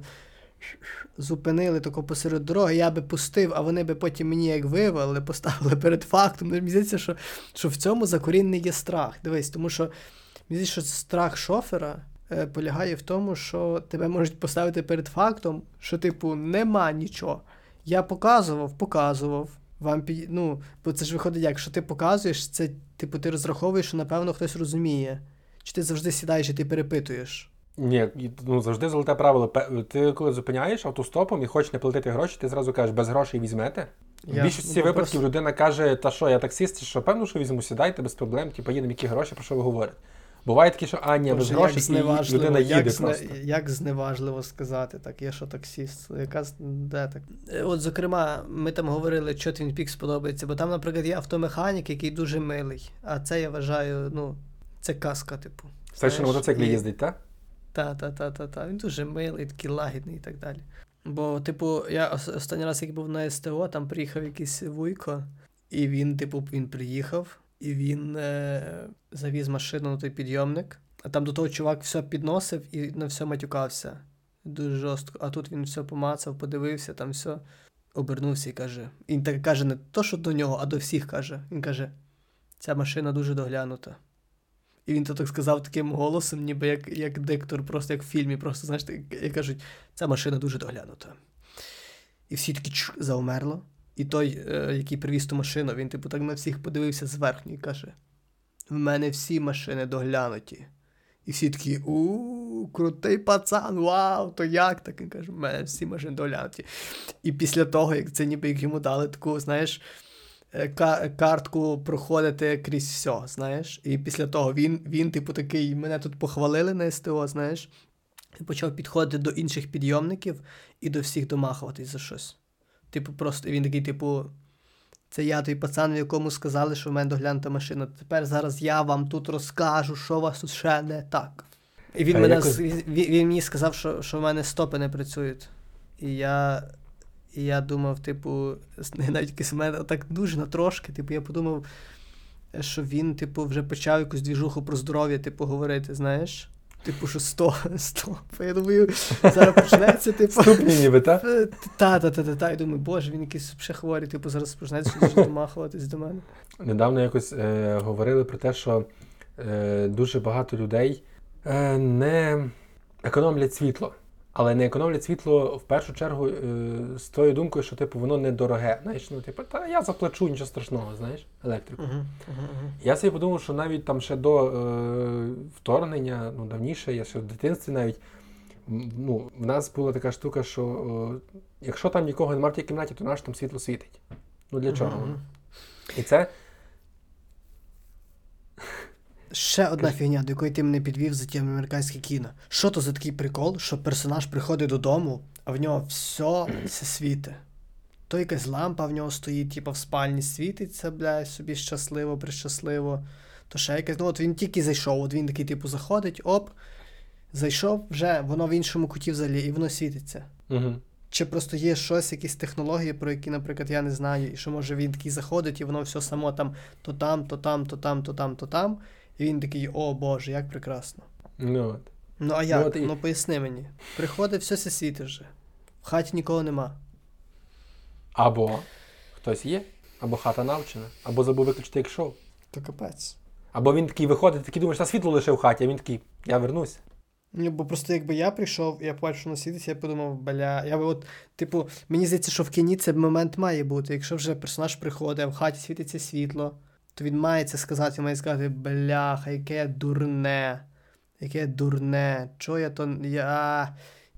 зупинили тако посеред дороги, я би пустив, а вони би потім мені як вивели, поставили перед фактом. Мені здається, що, що в цьому закорінний є страх. Дивись, тому що мені здається, що страх шофера е, полягає в тому, що тебе можуть поставити перед фактом, що, типу, нема нічого. Я показував, показував. Вам під... ну, бо це ж виходить як, що ти показуєш, це, типу, ти розраховуєш, що напевно хтось розуміє. Чи ти завжди сідаєш і ти перепитуєш? Ні, ну завжди золоте правило. Ти коли зупиняєш автостопом і хочеш не платити гроші, ти зразу кажеш, без грошей візьмете. В більшості ну, випадків просто- людина каже, та що, я таксист, що певно, що візьму, сідайте без проблем, типу, їдемо, які гроші, про що ви говорите. Буває таке, що а, ні, без грошей, як і зневажливо, людина їде як, зне- просто. як зневажливо сказати, так, я що таксіст, яка де так. Е, От, зокрема, ми там говорили, що Twin Peaks подобається, бо там, наприклад, є автомеханік, який дуже милий. А це я вважаю, ну, це казка, типу. Це що на мотоциклі і- їздить, так? Та, та, та, та, та. Він дуже милий, такий лагідний і так далі. Бо, типу, я останній раз, як був на СТО, там приїхав якийсь вуйко, і він, типу, він приїхав, і він е, завіз машину на той підйомник, а там до того чувак все підносив і на все матюкався. Дуже жорстко. А тут він все помацав, подивився, там все, обернувся і каже. Він так каже не то, що до нього, а до всіх каже. Він каже: ця машина дуже доглянута. І він то так сказав таким голосом, ніби як, як диктор, просто як в фільмі, просто, знаєш, як кажуть, ця машина дуже доглянута. І всі такі чух, завмерло. І той, е, який привіз ту машину, він, типу, так на всіх подивився зверху і каже: В мене всі машини доглянуті. І всі такі, у крутий пацан, вау, то як так? Він каже, в мене всі машини доглянуті. І після того, як це ніби як йому дали таку, знаєш, картку проходити крізь все, знаєш. І після того він, він, типу, такий, мене тут похвалили на СТО, знаєш, і почав підходити до інших підйомників і до всіх домахуватись за щось. Типу, просто він такий, типу, це я той пацан, якому сказали, що в мене доглянута машина. Тепер зараз я вам тут розкажу, що у вас тут ще не так. І він, А мене, якось- він, він мені сказав, що, що в мене стопи не працюють. І я, і я думав, типу, навіть якийсь так дуже на трошки. Типу, я подумав, що він, типу, вже почав якусь двіжуху про здоров'я, типу, говорити, знаєш? Типу, що 100, 100. Я думаю, зараз почнеться, типу. Ступні ніби, так? Та, та, та, та, та. І думаю, боже, він якийсь ще хворий, типу, зараз почнеться щось домахуватись до мене. Недавно якось е, говорили про те, що е, дуже багато людей е, не економлять світло. Але не економлять світло в першу чергу е, з тою думкою, що типу воно недороге. Знаєш, ну типу, та я заплачу нічого страшного, знаєш, електрику. Угу, угу, угу. Я собі подумав, що навіть там ще до е, вторгнення, ну давніше, я ще в дитинстві навіть. Ну, в нас була така штука, що е, якщо там нікого немає в тій кімнаті, то наш там світло світить. Ну для чого воно? І це Ще одна фігня, до якої ти мене підвів за тим американське кіно. Що то за такий прикол, що персонаж приходить додому, а в нього все, все світе. То якась лампа в нього стоїть, типу в спальні світиться, бля, собі щасливо, прищасливо. То ще якась, ну от він тільки зайшов, от він такий, типу, заходить, оп, зайшов, вже воно в іншому куті взагалі, і воно світиться. угу. Чи просто є щось, якісь технології, про які, наприклад, я не знаю, і що може він такий заходить, і воно все само там то там, то там, то там, то там, то там. І він такий, о Боже, як прекрасно. ну, от. Ну а як? от Ну, поясни мені. Приходить, все се світить вже. В хаті нікого нема. Або хтось є, або хата навчена, або забув виключити як шоу. То капець. Або він такий виходить, такий думаєш, та світло лише в хаті, а він такий, я вернуся. Ну, бо просто якби я прийшов, я побачив, що воно світиться, я подумав, бля, я би от, типу, мені здається, що в кіні цей момент має бути. Якщо вже персонаж приходить, а в хаті світиться світло, то він має це сказати, він має сказати, бляха, яке я дурне, яке я дурне, чого я то. Я...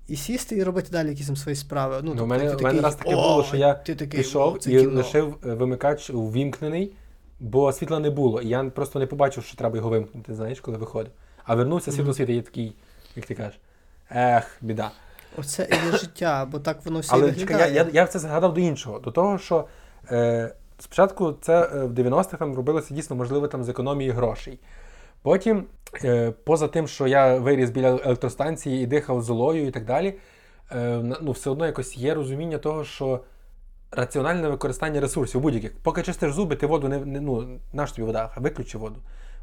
І сісти і робити далі якісь там свої справи. Ну, Ну, в мене- ти в мене раз таке було, що я ти такий, Пішов і кіно». лишив е, вимикач увімкнений, бо світла не було. І я просто не побачив, що треба його вимкнути, знаєш, коли виходив. А вернувся світло Мгм. світить, і я такий, як ти кажеш, ех, біда. Оце і є життя, бо так воно все Але чекай, я, я, я це згадав до іншого. До того, що е, спочатку це е, в 90-х там робилося дійсно можливо там з економії грошей. Потім, е, поза тим, що я виріс біля електростанції і дихав золою і так далі, е, ну, все одно якось є розуміння того, що раціональне використання ресурсів будь-яких. Поки чистиш зуби, ти воду не, ну, наш тобі вода, виключи воду.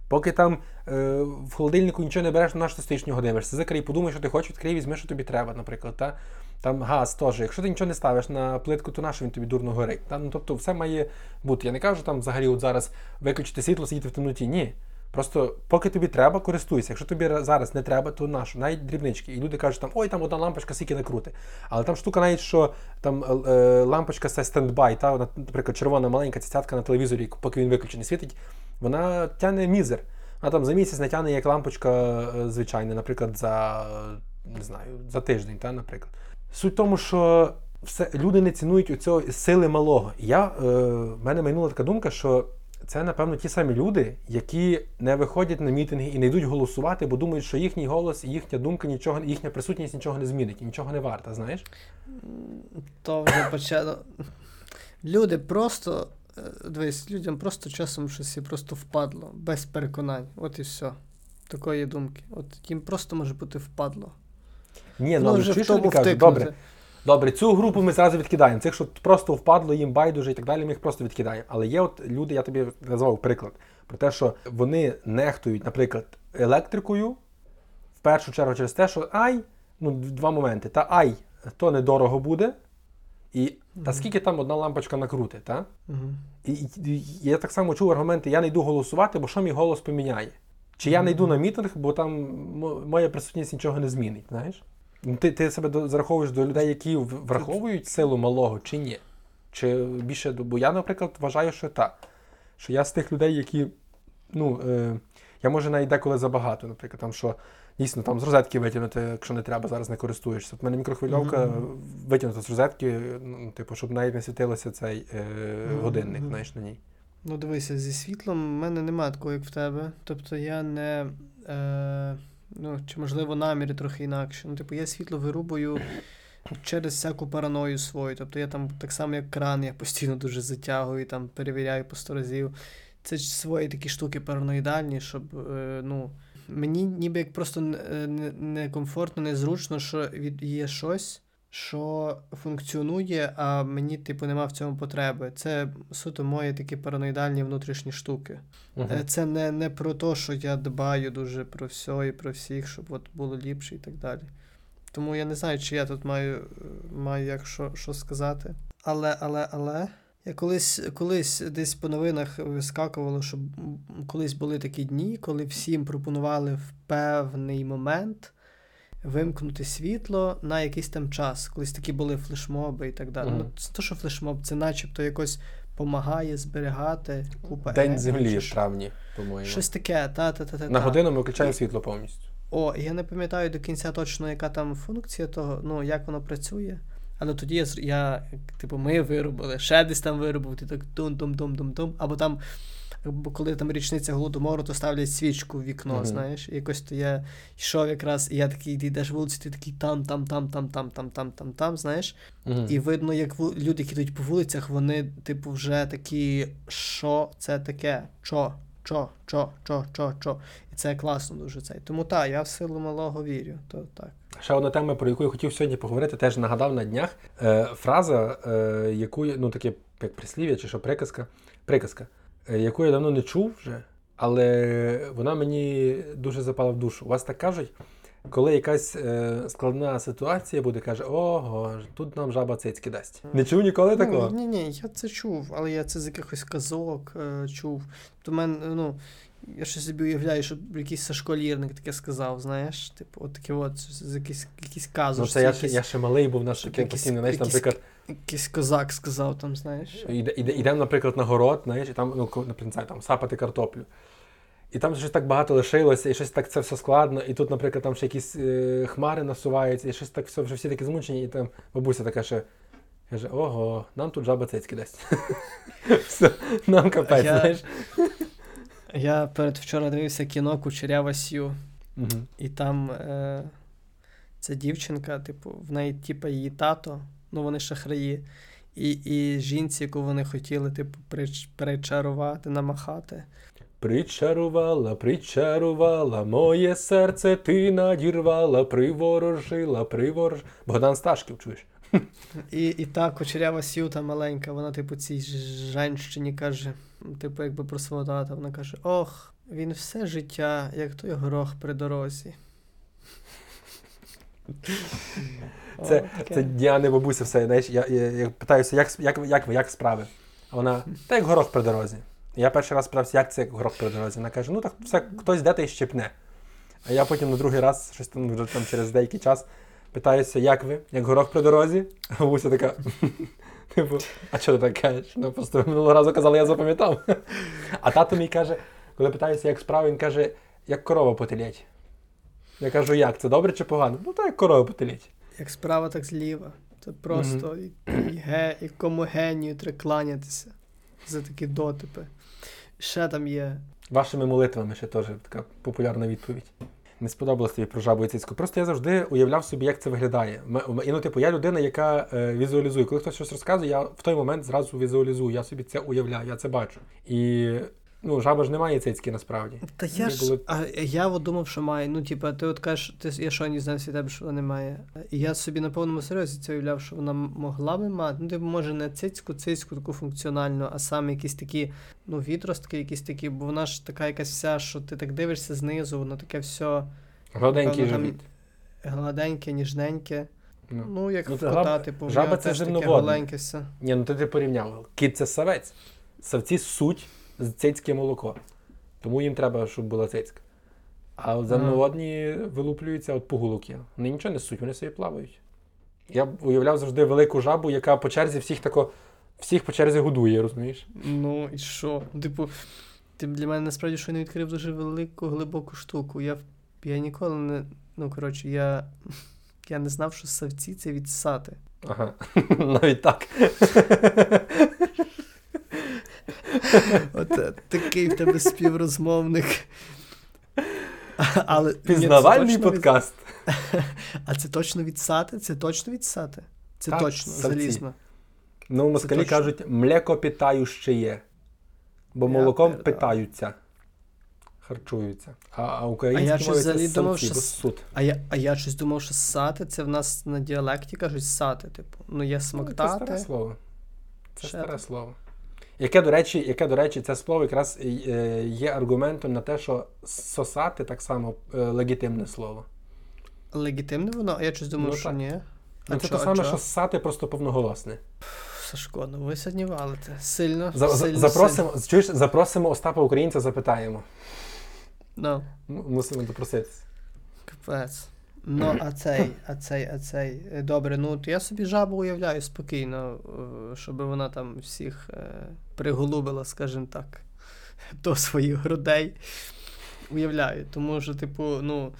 Поки там е, в холодильнику нічого не береш, на що стоїш нього дивишся. Закрий, подумай, що ти хочеш, відкрий, візьми, що тобі треба, наприклад. Та? Там газ теж. Якщо ти нічого не ставиш на плитку, то на що він тобі дурно горить. Та? Ну, тобто все має бути. Я не кажу там взагалі от зараз виключити світло, сидіти в темноті. Ні. Просто поки тобі треба, користуйся. Якщо тобі зараз не треба, то на? Навіть дрібнички. І люди кажуть, там, ой, там одна лампочка скільки не крути. Але там штука навіть, що там е, лампочка це стендбай, та, наприклад, червона маленька цятка на телевізорі, поки він виключений світить, вона тягне мізер. Вона там за місяць не тягне як лампочка е, звичайна, наприклад, за не знаю, за тиждень, та, наприклад. Суть в тому, що все, люди не цінують у цього сили малого. Я, е, в мене майнула така думка, що це, напевно, ті самі люди, які не виходять на мітинги і не йдуть голосувати, бо думають, що їхній голос їхня думка нічого, їхня присутність нічого не змінить нічого не варта, знаєш? То вже почало. Люди просто. Е, Дивись, людям просто часом щось і просто впадло, без переконань. От і все. Такої думки. От їм просто може бути впадло. Ні, ну вже в тому я. Добре, добре, цю групу ми зразу відкидаємо. Цих, що просто впадло, їм байдуже і так далі, ми їх просто відкидаємо. Але є от люди, я тобі назвав приклад, про те, що вони нехтують, наприклад, електрикою в першу чергу через те, що ай, ну, два моменти. Та ай, то недорого буде, і та скільки там одна лампочка накрути, та? Угу. І, і, і я так само чув аргументи, я не йду голосувати, бо що мій голос поміняє? Чи я не йду на мітинг, бо там моя присутність нічого не змінить, знаєш? Ну, Ти, ти себе зараховуєш до людей, які враховують силу малого, чи ні? Чи більше, бо я, наприклад, вважаю, що так. Що я з тих людей, які, ну, е, я може навіть деколи забагато, наприклад, там, що дійсно там з розетки витягнути, якщо не треба, зараз не користуєшся. От мене мікрохвильовка Мгм. витягнута з розетки, ну, типу, щоб навіть не світилося цей е, Мгм. годинник, знаєш, на ній. Ну, дивися, зі світлом в мене немає такого, як в тебе. Тобто я не. Е, ну, чи можливо наміри трохи інакше. Ну, типу, я світло вирубую через всяку параною свою. Тобто я там так само, як кран, я постійно дуже затягую, там перевіряю по сто разів. Це ж свої такі штуки параноїдальні, щоб е, ну. Мені ніби як просто не- некомфортно, незручно, що від є щось, що функціонує, а мені, типу, нема в цьому потреби. Це суто мої такі параноїдальні внутрішні штуки. Е, Це не, не про те, що я дбаю дуже про все і про всіх, щоб от було ліпше і так далі. Тому я не знаю, чи я тут маю, е, маю як що, що сказати. Але, але, але. Я колись, колись десь по новинах вискакувало, що колись були такі дні, коли всім пропонували в певний момент вимкнути світло на якийсь там час. Колись такі були флешмоби і так далі. Мгм. Ну, це то, що флешмоб, це начебто якось помагає зберігати купа День енергії землі в травні, по-моєму. Щось таке, та, та, та, та. На годину ми включаємо І- світло повністю. О, я не пам'ятаю до кінця точно, яка там функція того, ну як воно працює. Але тоді я, я типу, ми виробили, ще десь там виробив, ти так дум-дум-дум-дум-дум. Або там, коли там річниця голодомору, то ставлять свічку в вікно, Мгм. знаєш. І якось то я йшов якраз, і я такий, ти йдеш вулиці, ти такий там, там, там, там, там, там, там, там, там, знаєш. Мгм. І видно, як люди, які йдуть по вулицях, вони, типу, вже такі, що це таке? Чо? Чо, чо, чо, чо, чо. І це класно дуже цей. Тому так, я в силу малого вірю. То так. Ще одна тема, про яку я хотів сьогодні поговорити, теж нагадав на днях. Е, фраза, е, яку ну таке як прислів'я чи що приказка, приказка, е, яку я давно не чув вже, але вона мені дуже запала в душу. У вас так кажуть, коли якась е, складна ситуація буде, каже, ого, тут нам жаба цицьки дасть. Не чув ніколи такого? Ні, ні, я це чув, але я це з якихось казок е, чув. То мен, ну, я ще собі уявляю, щоб якийсь Сашко Лірник таке сказав, знаєш, типу, от таке от, з якийсь, якийсь казок. Ну, це я, ще- я ще малий був, наш щоб таке постійно, знаєш, наприклад, Якийсь козак сказав там, знаєш. Іде, іде, ідемо, наприклад, на город, знаєш, і там, ну, ко- наприклад, не знаю, там сапати картоплю. І там щось так багато лишилося, і щось так це все складно, і тут, наприклад, там ще якісь е, хмари насуваються, і щось так все, вже всі такі змучені, і там бабуся така ще каже: ого, нам тут жаба цицьки дасть. Все, нам капець, знаєш. Я перед вчора дивився кіно Кучерява Сю. І там е, ця дівчинка, типу, в неї, типу, її тато, ну вони шахраї. І, і жінці, яку вони хотіли, типу, прич, причарувати, намахати. Причарувала, причарувала, моє серце ти надірвала, приворожила, приворож. Богдан Сташків, чуєш? І, і та кучерява сюта маленька, вона, типу, цій женщині каже, типу, якби про свого тата, вона каже: Ох, він все життя, як той горох при дорозі. Це, О, це Діани бабуся все, знаєш, я, я, я питаюся, як, як, як ви, як справи? А вона, та як горох при дорозі. Я перший раз питався, як це як при дорозі. Вона каже, ну так все, хтось де та й щепне. А я потім на другий раз, щось там вже там через деякий час, питаюся, як ви, як горох при дорозі? А бабуся така. Типу, а що ти так кажеш? Ну просто минулого разу казали, я запам'ятав. А тато мій каже, коли питаюся, як справи, він каже, як корова потелять. Я кажу, як? Це добре чи погано? Ну так, як корова потелять. Як справа, так зліва. Це просто і, і, ге, і кому генію треба кланятися за такі дотипи. Ще там є. Вашими молитвами ще теж така популярна відповідь. Не сподобалось тобі про жабу і цицьку. Просто я завжди уявляв собі, як це виглядає. І ну, типу, я людина, яка е, візуалізує. Коли хтось щось розказує, я в той момент зразу візуалізую. Я собі це уявляю, я це бачу. І ну, жаба ж не має цицьки насправді. Та я ж. А я от думав, що має. Ну, типа, ти от кажеш, ти, я що не знаю від тебе, що вона немає. І я собі на повному серйозі це уявляв, що вона могла би мати. Ну, типу, може, не цицьку, цицьку таку функціональну, а саме якісь такі, ну, відростки, якісь такі, бо вона ж така якась вся, що ти так дивишся знизу, воно таке все Гладенький живіт. гладеньке, ніжненьке. Ну. Ну, як Ну, кота, типу, жаба це таке все. Ні, ну ти ти порівняв. Кіт це савець. Савці суть цицьке молоко. Тому їм треба, щоб була цицька. А от земноводні вилуплюються от погулок. Вони нічого не суть, вони собі плавають. Я уявляв завжди велику жабу, яка по черзі всіх тако всіх по черзі годує, розумієш? Ну і що? Типу, ти для мене насправді що не відкрив дуже велику глибоку штуку. Я, я ніколи не. Ну, коротше, я, я не знав, що савці це відсати. Ага. Навіть так. От е, такий в тебе співрозмовник. Але Пізнавальний точно від- подкаст. А це точно відсати? Це точно відсати? Це Так, точно, савці. залізно. Ну, москалі точно. кажуть, млеко питающе є. Бо молоком передав. питаються. Харчуються. А, а А я щось думав, що суд. А я, а я щось думав, що сати це в нас на діалекті кажуть сати, типу. Ну, є Ну, Це старе слово. Це Ще старе слово. Яке, до речі, яке, до речі, це слово якраз е, є аргументом на те, що сосати так само е, легітимне слово. Легітимне воно, а я щось думав, Ну, що так. ні. Ну, А це те саме, чо? що ссати просто повноголосне. Сашко, ну ви сьогодні валите. Сильно. За, сильно, запросимо, чуєш, запросимо Остапа Українця, запитаємо. сильно. Ну, Мусимо допроситися. капець. Ну, а цей, а цей, а цей. Е, Добре, ну то я собі жабу уявляю спокійно, е, щоб вона там всіх е, приголубила, скажімо так, до своїх грудей. Уявляю. Тому що, типу, ну,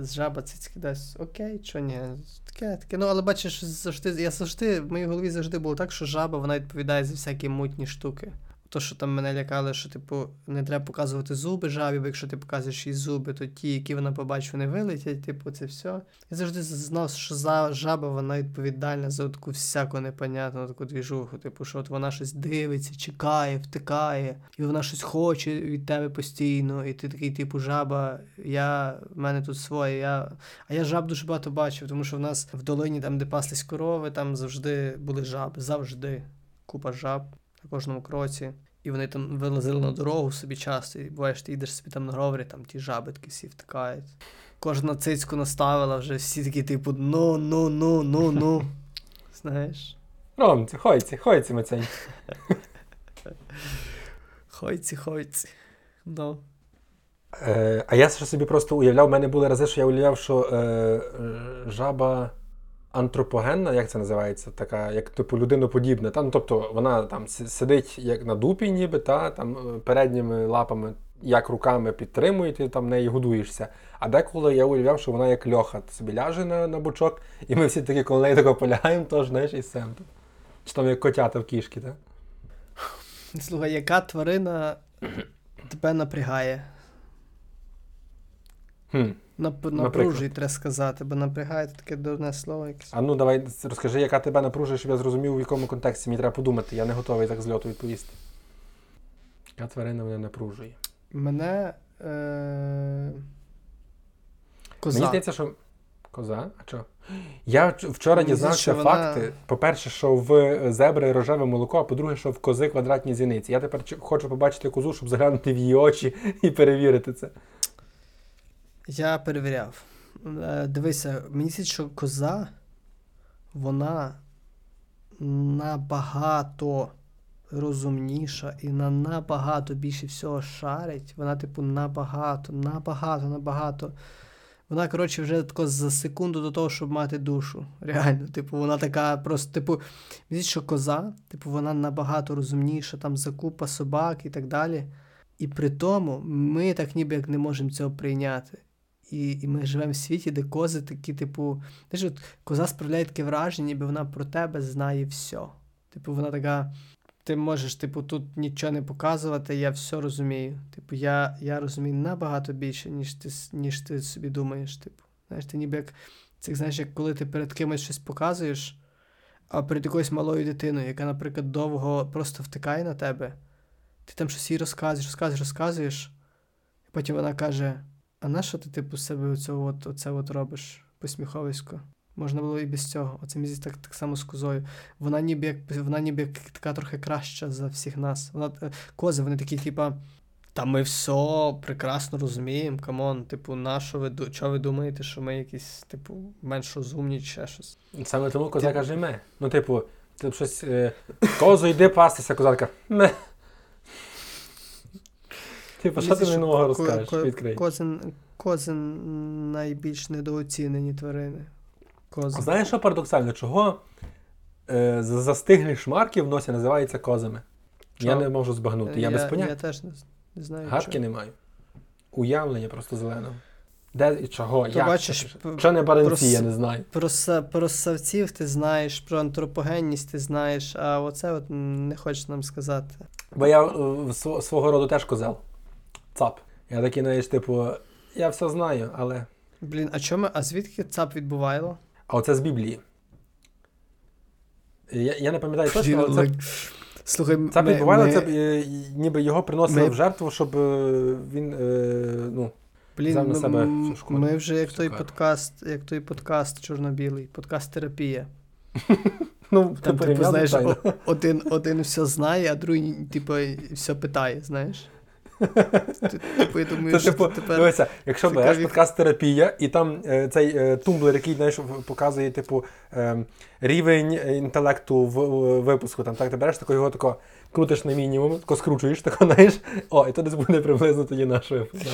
з жаба цицьки дасть окей, що ні. Таке, таке. Ну, але бачиш, завжди, я завжди, в моїй голові завжди було так, що жаба вона відповідає за всякі мутні штуки. То, що там мене лякали, що, типу, не треба показувати зуби жабі, бо якщо ти показуєш їй зуби, то ті, які вона побачить, вони вилетять, типу, це все. Я завжди знав, що за жаба вона відповідальна за таку всяку непонятну таку двіжуху. Типу, що от вона щось дивиться, чекає, втикає, і вона щось хоче від тебе постійно. І ти такий, типу, жаба, я в мене тут своє. Я... А я жаб дуже багато бачив, тому що в нас в долині, там, де паслись корови, там завжди були жаби. Завжди. Купа жаб на кожному кроці. І вони там вилазили на дорогу собі часто. І буваєш, ти йдеш собі там на ровері, там ті жаби такі всі втикають. Кожна цицьку наставила, вже всі такі, типу, ну, ну, ну, ну, ну. Знаєш? Ромці, хойці, хойці, Мацень. Хойці, хойці. Ну. Е, а я ще собі просто уявляв, в мене були рази, що я уявляв, що е, жаба антропогенна, як це називається, така, як типу людиноподібна. Та? Ну, тобто вона там сидить як на дупі, ніби, та? там е, передніми лапами, як руками підтримує, ти там неї годуєшся. А деколи я уявляв, що вона як льоха собі ляже на, на бочок, і ми всі такі коло неї тако полягаємо, тож знаєш, і сем. Чи там як котята в кішки, так? Слухай, яка тварина тебе напрягає? Хм. Нап... Напружує, треба сказати, бо напрягає це таке дурне слово якесь. А ну давай розкажи, яка тебе напружує, щоб я зрозумів, в якому контексті мені треба подумати. Я не готовий так з льоту відповісти. Яка тварина мене напружує? Мене. Е... Коза. Мені здається, що. Коза? А що? Я вчора Мені дізнався вона- факти. По-перше, що в зебри рожеве молоко, а по-друге, що в кози квадратні зіниці. Я тепер хочу побачити козу, щоб заглянути в її очі і перевірити це. Я перевіряв. Е, Дивися, мені здається, що коза, вона набагато розумніша і на набагато більше всього шарить. Вона, типу, набагато, набагато, набагато. Вона, коротше, вже тако за секунду до того, щоб мати душу. Реально, типу, вона така просто, типу, здається, що коза, типу, вона набагато розумніша, там закупа собак і так далі. І при тому ми так ніби як не можемо цього прийняти. І, і ми живемо в світі, де кози такі, типу, знаєш, от коза справляє таке враження, ніби вона про тебе знає все. Типу, вона така. Ти можеш, типу, тут нічого не показувати, я все розумію. Типу, я, я розумію набагато більше, ніж ти, ніж ти собі думаєш. Типу, знаєш, ти ніби як це знаєш, як коли ти перед кимось щось показуєш, а перед якоюсь малою дитиною, яка, наприклад, довго просто втикає на тебе, ти там щось їй розказуєш, розказуєш, розказуєш, і потім вона каже: А на що ти, типу, з себе оцього от, оце от робиш посміховисько? Можна було і без цього. Оце мені так, так само з козою. Вона ніби як вона ніби як така трохи краща за всіх нас. Вона е, кози, вони такі, типа. Та ми все прекрасно розуміємо, come on, типу, на що ви чого ви думаєте, що ми якісь, типу, менш розумні чи ще щось? Саме тому коза Ти- каже ме. Ну, типу, ти щось. Е, козу йди пастися, коза така. Типу, що ти мені нового розкажеш? Відкрий. Козин найбільш недооцінені тварини. Кози. Знаєш, що парадоксально? Чого е, за- застиглі шмарки в носі називаються козами. Я не можу збагнути. Я, я, без поняття. я теж не, знаю. Гадки чого. не маю. Уявлення просто зеленого. Де і чого? То Як бачиш, Що не баранці, про я не знаю. Про, са- про савців ти знаєш, про антропогенність ти знаєш, а оце от не хочеш нам сказати. Бо я е, свого роду теж козел. Цап. Я такий, знаєш, типу, я все знаю, але. Блін, а чому? А звідки ЦАП відбувало? А оце з Біблії. Я, я не пам'ятаю точно, але це, Слухай, це ми- відбувало, ми- це е, ніби його приносили ми- в жертву, щоб е, він. Е, ну, Блін, взяв на ми, себе всю шкоду. ми вже як той подкаст, як той подкаст чорно-білий, подкаст терапія. ну Там, типу, типу, знаєш, один, один все знає, а другий, типу, все питає, знаєш? Ти- Типу, я думаю, Це, що типу, тепер. дивися, якщо цікаві- береш подкаст терапія, і там е, цей е, тумблер, який знаєш, показує, типу, е, рівень е, інтелекту в, в випуску, там так ти береш тако його тако крутиш на мінімум, тако скручуєш, тако, знаєш, о, і то десь буде приблизно тоді наш випуск.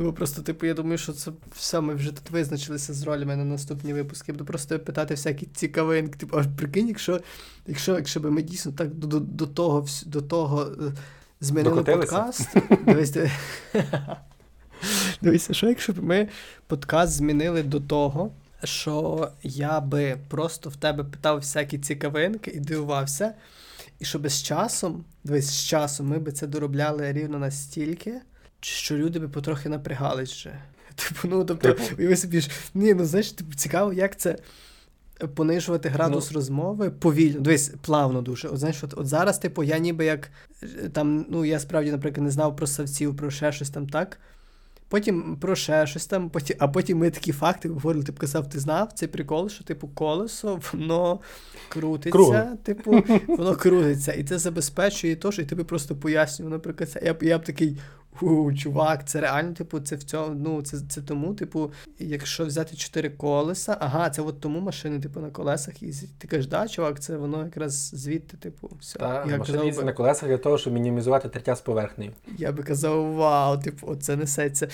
Ну, просто, типу, я думаю, що це все, ми вже тут визначилися з ролями на наступні випуски. Буду просто питати всякі цікавинки. Типу, аж прикинь, якщо, якщо, якщо б ми дійсно так до, до, до того, до того е, змінили Докотилися? подкаст. Дивись, диви- Дивися, що якщо б ми подкаст змінили до того, що я би просто в тебе питав всякі цікавинки і дивувався. І щоб з часом, дивись, з часом ми би це доробляли рівно настільки, що люди би потрохи напрягались вже. Типу, ну тобто, Типу? уяви собі ж, ні, ну знаєш, типу, цікаво, як це понижувати градус розмови повільно. Дивись, плавно дуже. От знаєш, от, от зараз, типу, я ніби як е, там, ну я справді, наприклад, не знав про савців, про ще щось там так. Потім про ще щось там, потім, а потім ми такі факти говорили, типу казав, ти знав цей прикол, що типу колесо, воно крутиться, Кругле. типу, воно крутиться, і це забезпечує то, що я тобі просто пояснюю, наприклад, це. Я, я б такий. У, чувак, це реально, типу, це в цьому, ну, це, це тому, типу, якщо взяти чотири колеса, ага, це от тому машини, типу, на колесах їздять. Ти кажеш, да, чувак, це воно якраз звідти, типу, все. Та, я, машина казав на колесах для того, щоб мінімізувати тертя з поверхнею. я би казав, вау, типу, оце несеться.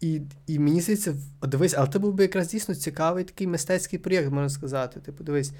І, і мені здається, дивись, але це був би якраз дійсно цікавий такий мистецький проєкт, можна сказати. Типу, дивись,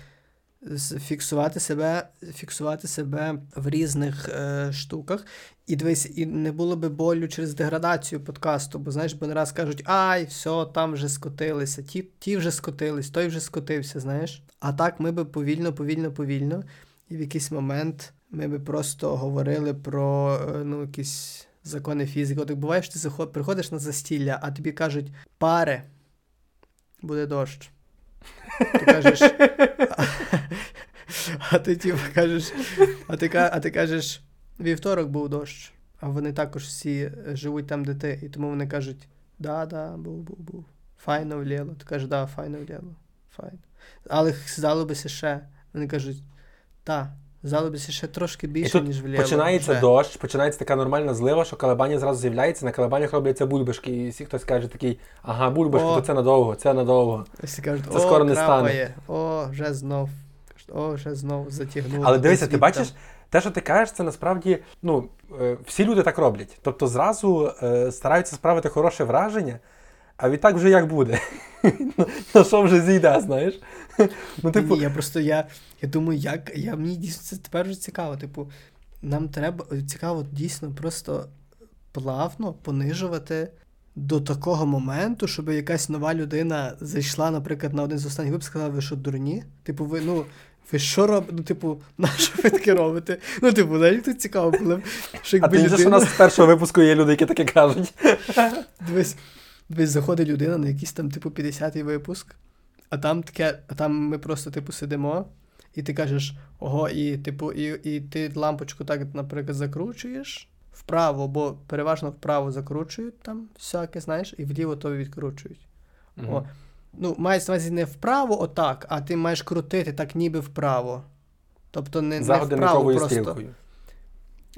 фіксувати себе, фіксувати себе в різних е, штуках. І дивись, і не було би болю через деградацію подкасту, бо знаєш, бо не раз кажуть, ай, все, там вже скотилися, ті, ті вже скотились, той вже скотився, знаєш. А так ми би повільно, повільно, повільно, і в якийсь момент ми би просто говорили про е, ну, якісь закони фізики. От як буває, що ти заход, приходиш на застілля, а тобі кажуть, пари, буде дощ. Ти кажеш, а, ти типу кажеш, а ти, а ти кажеш, вівторок був дощ, а вони також всі е, живуть там, де ти, і тому вони кажуть, да, да, був, був, був. Файно вліло. Ти кажеш, да, файно вліло. Файно. Але здалося ще. Вони кажуть, та, здалося ще трошки більше, тут ніж вліло. Починається вже». дощ, починається така нормальна злива, що колебання зразу з'являється, на колебаннях робляться бульбашки. І всі хтось каже такий, ага, бульбашки, О. то це надовго, це надовго. Всі кажуть, Це о, скоро не крапає, О, вже знов. О, вже знов затягнуло. Але дивися, ти бачиш, те, що ти кажеш, це насправді ну, е, всі люди так роблять. Тобто зразу е, стараються справити хороше враження, а відтак вже як буде. На що вже зійде, знаєш? Ну, типу, Ні, я просто я, я думаю, як я мені дійсно це тепер вже цікаво. Типу, нам треба цікаво дійсно просто плавно понижувати до такого моменту, щоб якась нова людина зайшла, наприклад, на один з останніх випусків, сказала, ви що дурні? Типу, ви ну. Ви що робите? Ну, типу, на що ви таке робите? Ну, типу, знаєш, тут цікаво було, що а ти що у нас з першого випуску є люди, які таке кажуть. Дивись, дивись, заходить людина на якийсь там, типу, 50-й випуск, а там таке, а там ми просто, типу, сидимо, і ти кажеш, ого, і, типу, і, і ти лампочку так, наприклад, закручуєш вправо, бо переважно вправо закручують там всяке, знаєш, і вліво то відкручують. О, ну, мається на увазі не вправо, отак, а ти маєш крутити так, ніби вправо. Тобто не, За не вправо просто. стрілкою.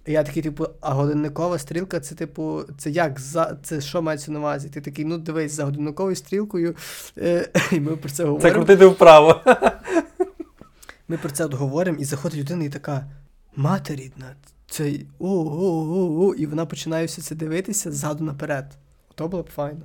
Я такий, типу, а годинникова стрілка, це, типу, це як? За, це що мається на увазі? Ти такий, ну дивись, за годинниковою стрілкою, е, і ми про це говоримо. Це крутити вправо. Ми про це от говоримо, і заходить людина і така, мати рідна, це о, о, о, о, і вона починає все це дивитися ззаду наперед. То було б файно.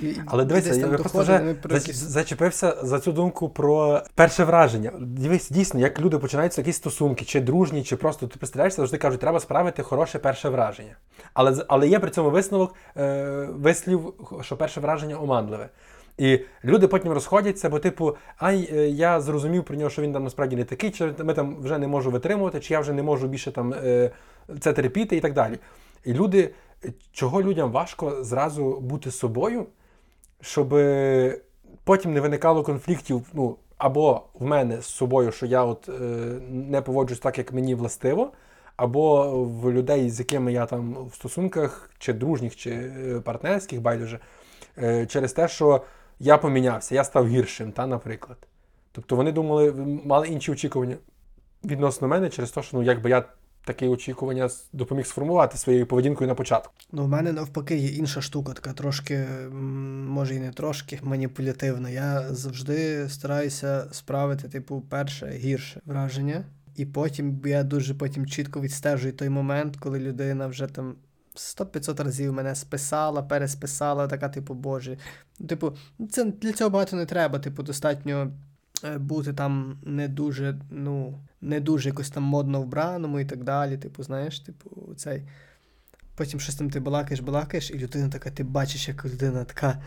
І, Але дивися, я просто вже якісь- зачепився за цю думку про перше враження. Дивись, дійсно, як люди починаються якісь стосунки, чи дружні, чи просто ти представляєшся, завжди кажуть, треба справити хороше перше враження. Але, але є при цьому висновок, е, вислів, що перше враження оманливе. І люди потім розходяться, бо, типу, ай, е, я зрозумів про нього, що він там насправді не такий, чи ми там вже не можу витримувати, чи я вже не можу більше там е, це терпіти і так далі. І люди, чого людям важко зразу бути собою, щоб потім не виникало конфліктів, ну, або в мене з собою, що я от е, не поводжусь так, як мені властиво, або в людей, з якими я там в стосунках, чи дружніх, чи е, партнерських, байдуже, е, через те, що я помінявся, я став гіршим, та, наприклад. Тобто вони думали, мали інші очікування відносно мене через те, що ну, якби я такі очікування допоміг сформувати своєю поведінкою на початку. Ну, в мене навпаки є інша штука, така трошки, може і не трошки маніпулятивна. Я завжди стараюся справити, типу, перше гірше враження, і потім я дуже потім чітко відстежую той момент, коли людина вже там 100-500 разів мене списала, пересписала, така, типу, боже. Типу, це для цього багато не треба. Типу, достатньо бути там не дуже, ну, не дуже якось там модно вбраному і так далі. Типу, знаєш, типу, цей. Потім щось там ти балакаєш, балакаєш, і людина така, ти бачиш, як людина така.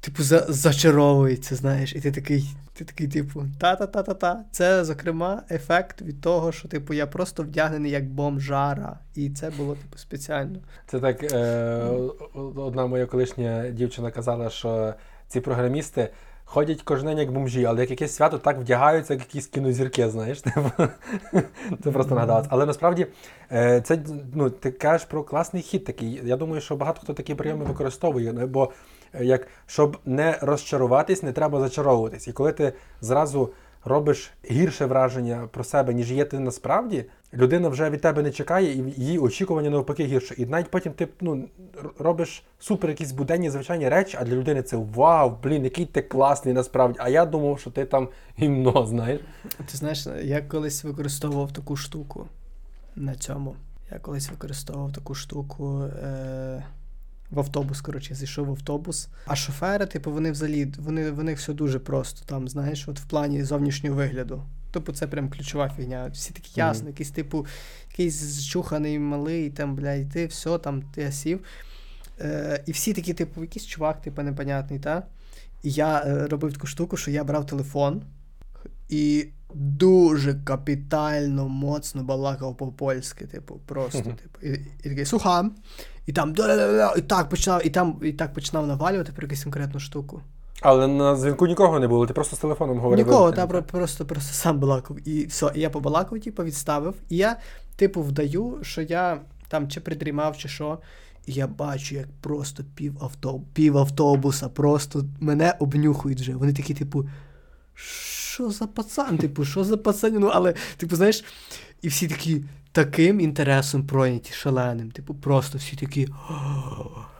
Типу, за, зачаровується, знаєш, і ти такий, ти такий, типу, та-та-та-та-та. Це, зокрема, ефект від того, що, типу, я просто вдягнений як бомжара. І це було, типу, спеціально. Це так, е, одна моя колишня дівчина казала, що ці програмісти ходять кожен день як бомжі, але як якесь свято так вдягаються, як якісь кінозірки, знаєш. Типу. Це просто нагадалось. Але насправді е, це ну, ти кажеш про класний хід такий. Я думаю, що багато хто такі прийоми використовує, ну, бо е, як щоб не розчаруватись, не треба зачаровуватись. І коли ти зразу робиш гірше враження про себе, ніж є ти насправді, людина вже від тебе не чекає, і її очікування навпаки гірше. І навіть потім ти ну, робиш супер якісь буденні звичайні речі, а для людини це вау, блін, який ти класний насправді. А я думав, що ти там гімно, знаєш. Ти знаєш, я колись використовував таку штуку на цьому. Я колись використовував таку штуку е- в автобус. Коротше, зайшов в автобус. А шофери, типу, вони взагалі, вони, вони все дуже просто. Там, знаєш, от в плані зовнішнього вигляду. Типу, це прям ключова фігня. Всі такі ясно, якийсь, типу, якийсь зчуханий малий, там, блядь, ти все, там, ти сів. Е, і всі такі, типу, якийсь чувак, типу, непонятний, та? І я е, робив таку штуку, що я брав телефон і дуже капітально моцно балакав по-польськи, типу, просто, Мгм. типу, і, і такий слухам, і там і так починав, і там і так починав навалювати про якусь конкретну штуку. Але на дзвінку нікого не було, ти просто з телефоном говорив. Нікого, та про- просто, просто сам балакав. І все, і я побалакав, типу, відставив. І я, типу, вдаю, що я там чи придрімав, чи що. І я бачу, як просто пів, авто, пів автобуса просто мене обнюхують вже. Вони такі, типу, що за пацан? Типу, що за пацан? Ну, але, типу, знаєш, і всі такі таким інтересом пройняті, шаленим. Типу, просто всі такі.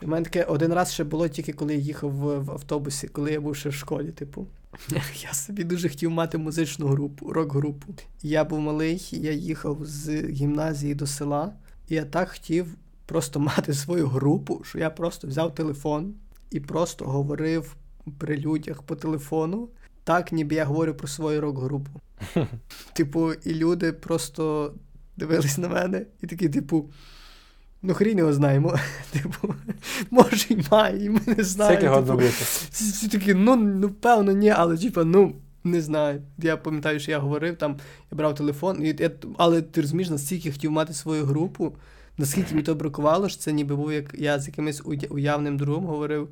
У мене таке один раз ще було тільки коли я їхав в, автобусі, коли я був ще в школі, типу. Я собі дуже хотів мати музичну групу, рок-групу. Я був малий, я їхав з гімназії до села, і я так хотів просто мати свою групу, що я просто взяв телефон і просто говорив при людях по телефону, так ніби я говорю про свою рок-групу. Типу, і люди просто дивились на мене і такі, типу. Ну, хрін його знаємо. Типу, може й має, і ми не знаємо. Типу. Всі, такі, ну, ну, певно, ні, але типа, ну, не знаю. Я пам'ятаю, що я говорив там, я брав телефон, і я, але ти розумієш, настільки хотів мати свою групу, наскільки мені то бракувало, що це ніби був як я з якимось уявним другом говорив.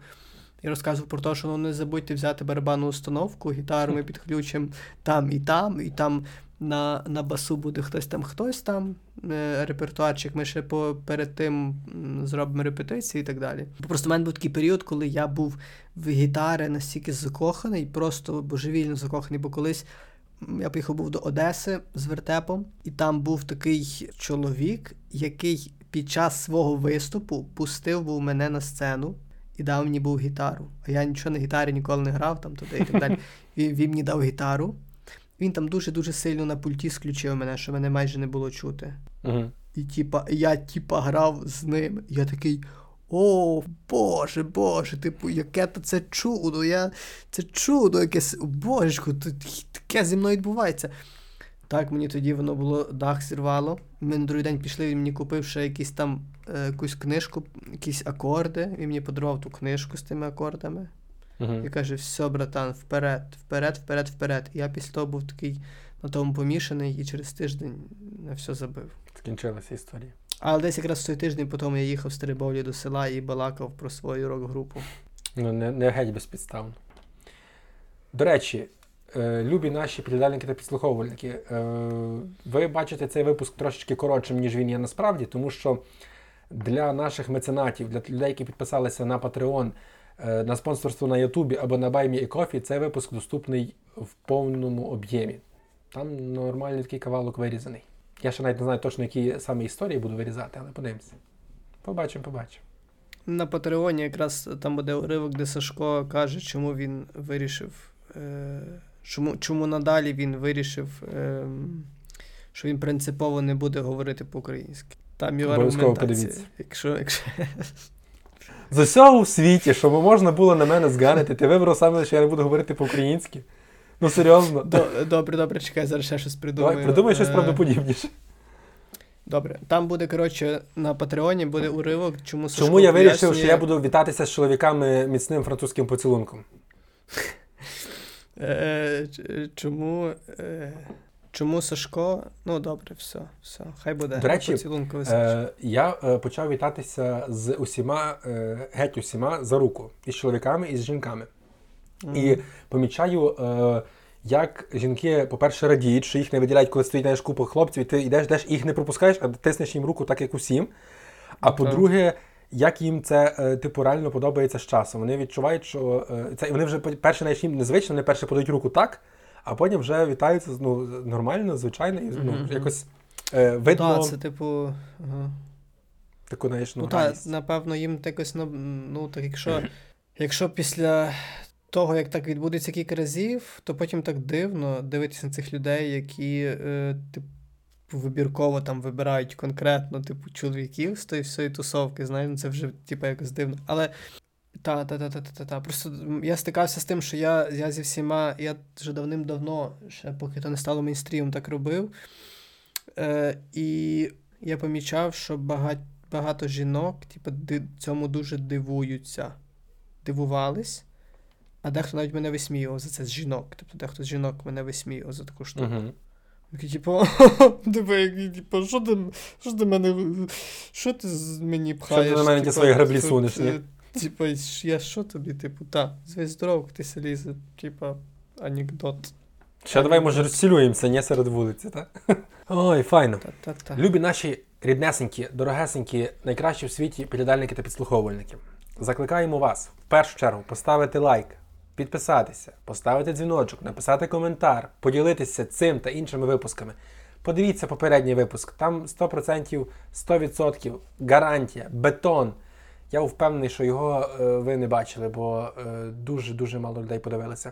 Розказував про те, що ну не забудьте взяти барабанну установку, гітару ми підключимо там і там, і там на, на басу буде хтось там, хтось там, е, репертуарчик, ми ще по, перед тим зробимо репетиції і так далі. Просто в мене був такий період, коли я був в гітари настільки закоханий, просто божевільно закоханий, бо колись я поїхав був до Одеси з вертепом, і там був такий чоловік, який під час свого виступу пустив був мене на сцену і дав мені був гітару. А я нічого на гітарі ніколи не грав там туди і так далі. Він, він мені дав гітару. Він там дуже-дуже сильно на пульті сключив мене, що мене майже не було чути. Мгм. І типа, я типа грав з ним. Я такий. О, Боже, Боже, типу, яке то це чудо, я... це чудо якесь. Божечко, таке зі мною відбувається. Так, мені тоді воно було дах зірвало. Ми на другий день пішли, він мені купив ще якісь там е, якусь книжку, якісь акорди. Він мені подарував ту книжку з тими акордами. Угу. І каже: все, братан, вперед, вперед, вперед, вперед. І я після того був такий на тому помішаний і через тиждень на все забив. Скінчилася історія. Але десь якраз в той тиждень потім я їхав з Теребовлі до села і балакав про свою рок-групу. Ну, не, не геть безпідставно. До речі, любі наші підглядальники та підслуховувальники, е, ви бачите цей випуск трошечки коротшим, ніж він є насправді, тому що для наших меценатів, для людей, які підписалися на Patreon, е, на спонсорство на Ютубі або на BuyMeACoffee, цей випуск доступний в повному об'ємі. Там нормальний такий кавалок вирізаний. Я ще навіть не знаю точно, які саме історії буду вирізати, але подивимося. Побачимо, побачимо. На Патреоні якраз там буде уривок, де Сашко каже, чому він вирішив. Е, чому, чому надалі він вирішив, е, що він принципово не буде говорити по-українськи. Там його Обов'язково аргументація. подивіться. Якщо, якщо... З усього в світі, щоб можна було на мене зганити, ти вибрав саме, що я не буду говорити по-українськи. Ну серйозно. Добре, добре, чекай, зараз ще щось придумаю. Давай, придумай щось Е, правдоподібніше. Добре, там буде, коротше, на Патреоні буде уривок, чому Сашко Чому я вирішив, що я буду вітатися з чоловіками міцним французьким поцілунком? Е, чому, е, чому Сашко. Ну, добре, все, все, хай буде. До речі, Е, я е, почав вітатися з усіма, е, геть усіма за руку, і з чоловіками, і з жінками. І помічаю, е, як жінки, по-перше, радіють, що їх не виділяють, коли стоїть знаєш, купа хлопців, і ти йдеш, йдеш, їх не пропускаєш, а тиснеш їм руку так, як усім. А Так. по-друге, як їм це е, типу реально подобається з часом. Вони відчувають, що е, це вони вже перше навіть їм незвично, вони перше подають руку так, а потім вже вітаються ну, нормально, звичайно, і ну, Мгм. якось е, видно Так, це типу. Ага. таку знаєш, ну, Ну, радість. напевно, їм якось, ну, ну так якщо, якщо після того, як так відбудеться кілька разів, то потім так дивно дивитися на цих людей, які, е, типу, вибірково там вибирають конкретно, типу, чоловіків з тої всієї тусовки, знаєш, ну, це вже, типу, якось дивно. Але. Та, та, та, та, та, та. Просто я стикався з тим, що я, я зі всіма, я вже давним-давно, ще поки то не стало мейнстрімом, так робив. Е, і я помічав, що багать, багато жінок, типу, цьому дуже дивуються, дивувались, а дехто навіть мене висміював за це з жінок. Тобто дехто з жінок мене висміював за таку штуку. Мгм. Такі, типу, диви, які, типу, що ти, що ти мене, що ти з мені пхаєш? на мене ті Типу, свої граблі тут, сунеш, ні? е, Типу, я що тобі, типу, та, звесь здоров, ти селізе, типу, анекдот. Ще давай, може, розцілюємося, не серед вулиці, так? Ой, файно. Та-та-та. Любі наші ріднесенькі, дорогесенькі, найкращі в світі підглядальники та підслуховувальники. Закликаємо вас в першу чергу поставити лайк, підписатися, поставити дзвіночок, написати коментар, поділитися цим та іншими випусками. Подивіться попередній випуск, там 100%, 100% гарантія, бетон. Я впевнений, що його е, ви не бачили, бо дуже-дуже мало людей подивилися.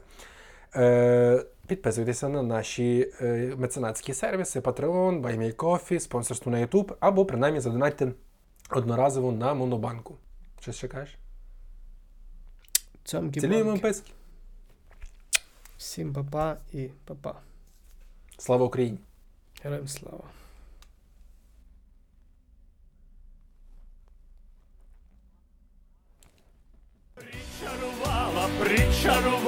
Е, підписуйтеся на наші е, меценатські сервіси Patreon, BuyMeCoffee, спонсорство на YouTube, або принаймні задонатьте одноразово на Монобанку. Щось ще кажеш? Цьомки Цілюємо бомки. писки. Всім папа і папа. Слава Україні! Героям слава. Причарувала, причарувала,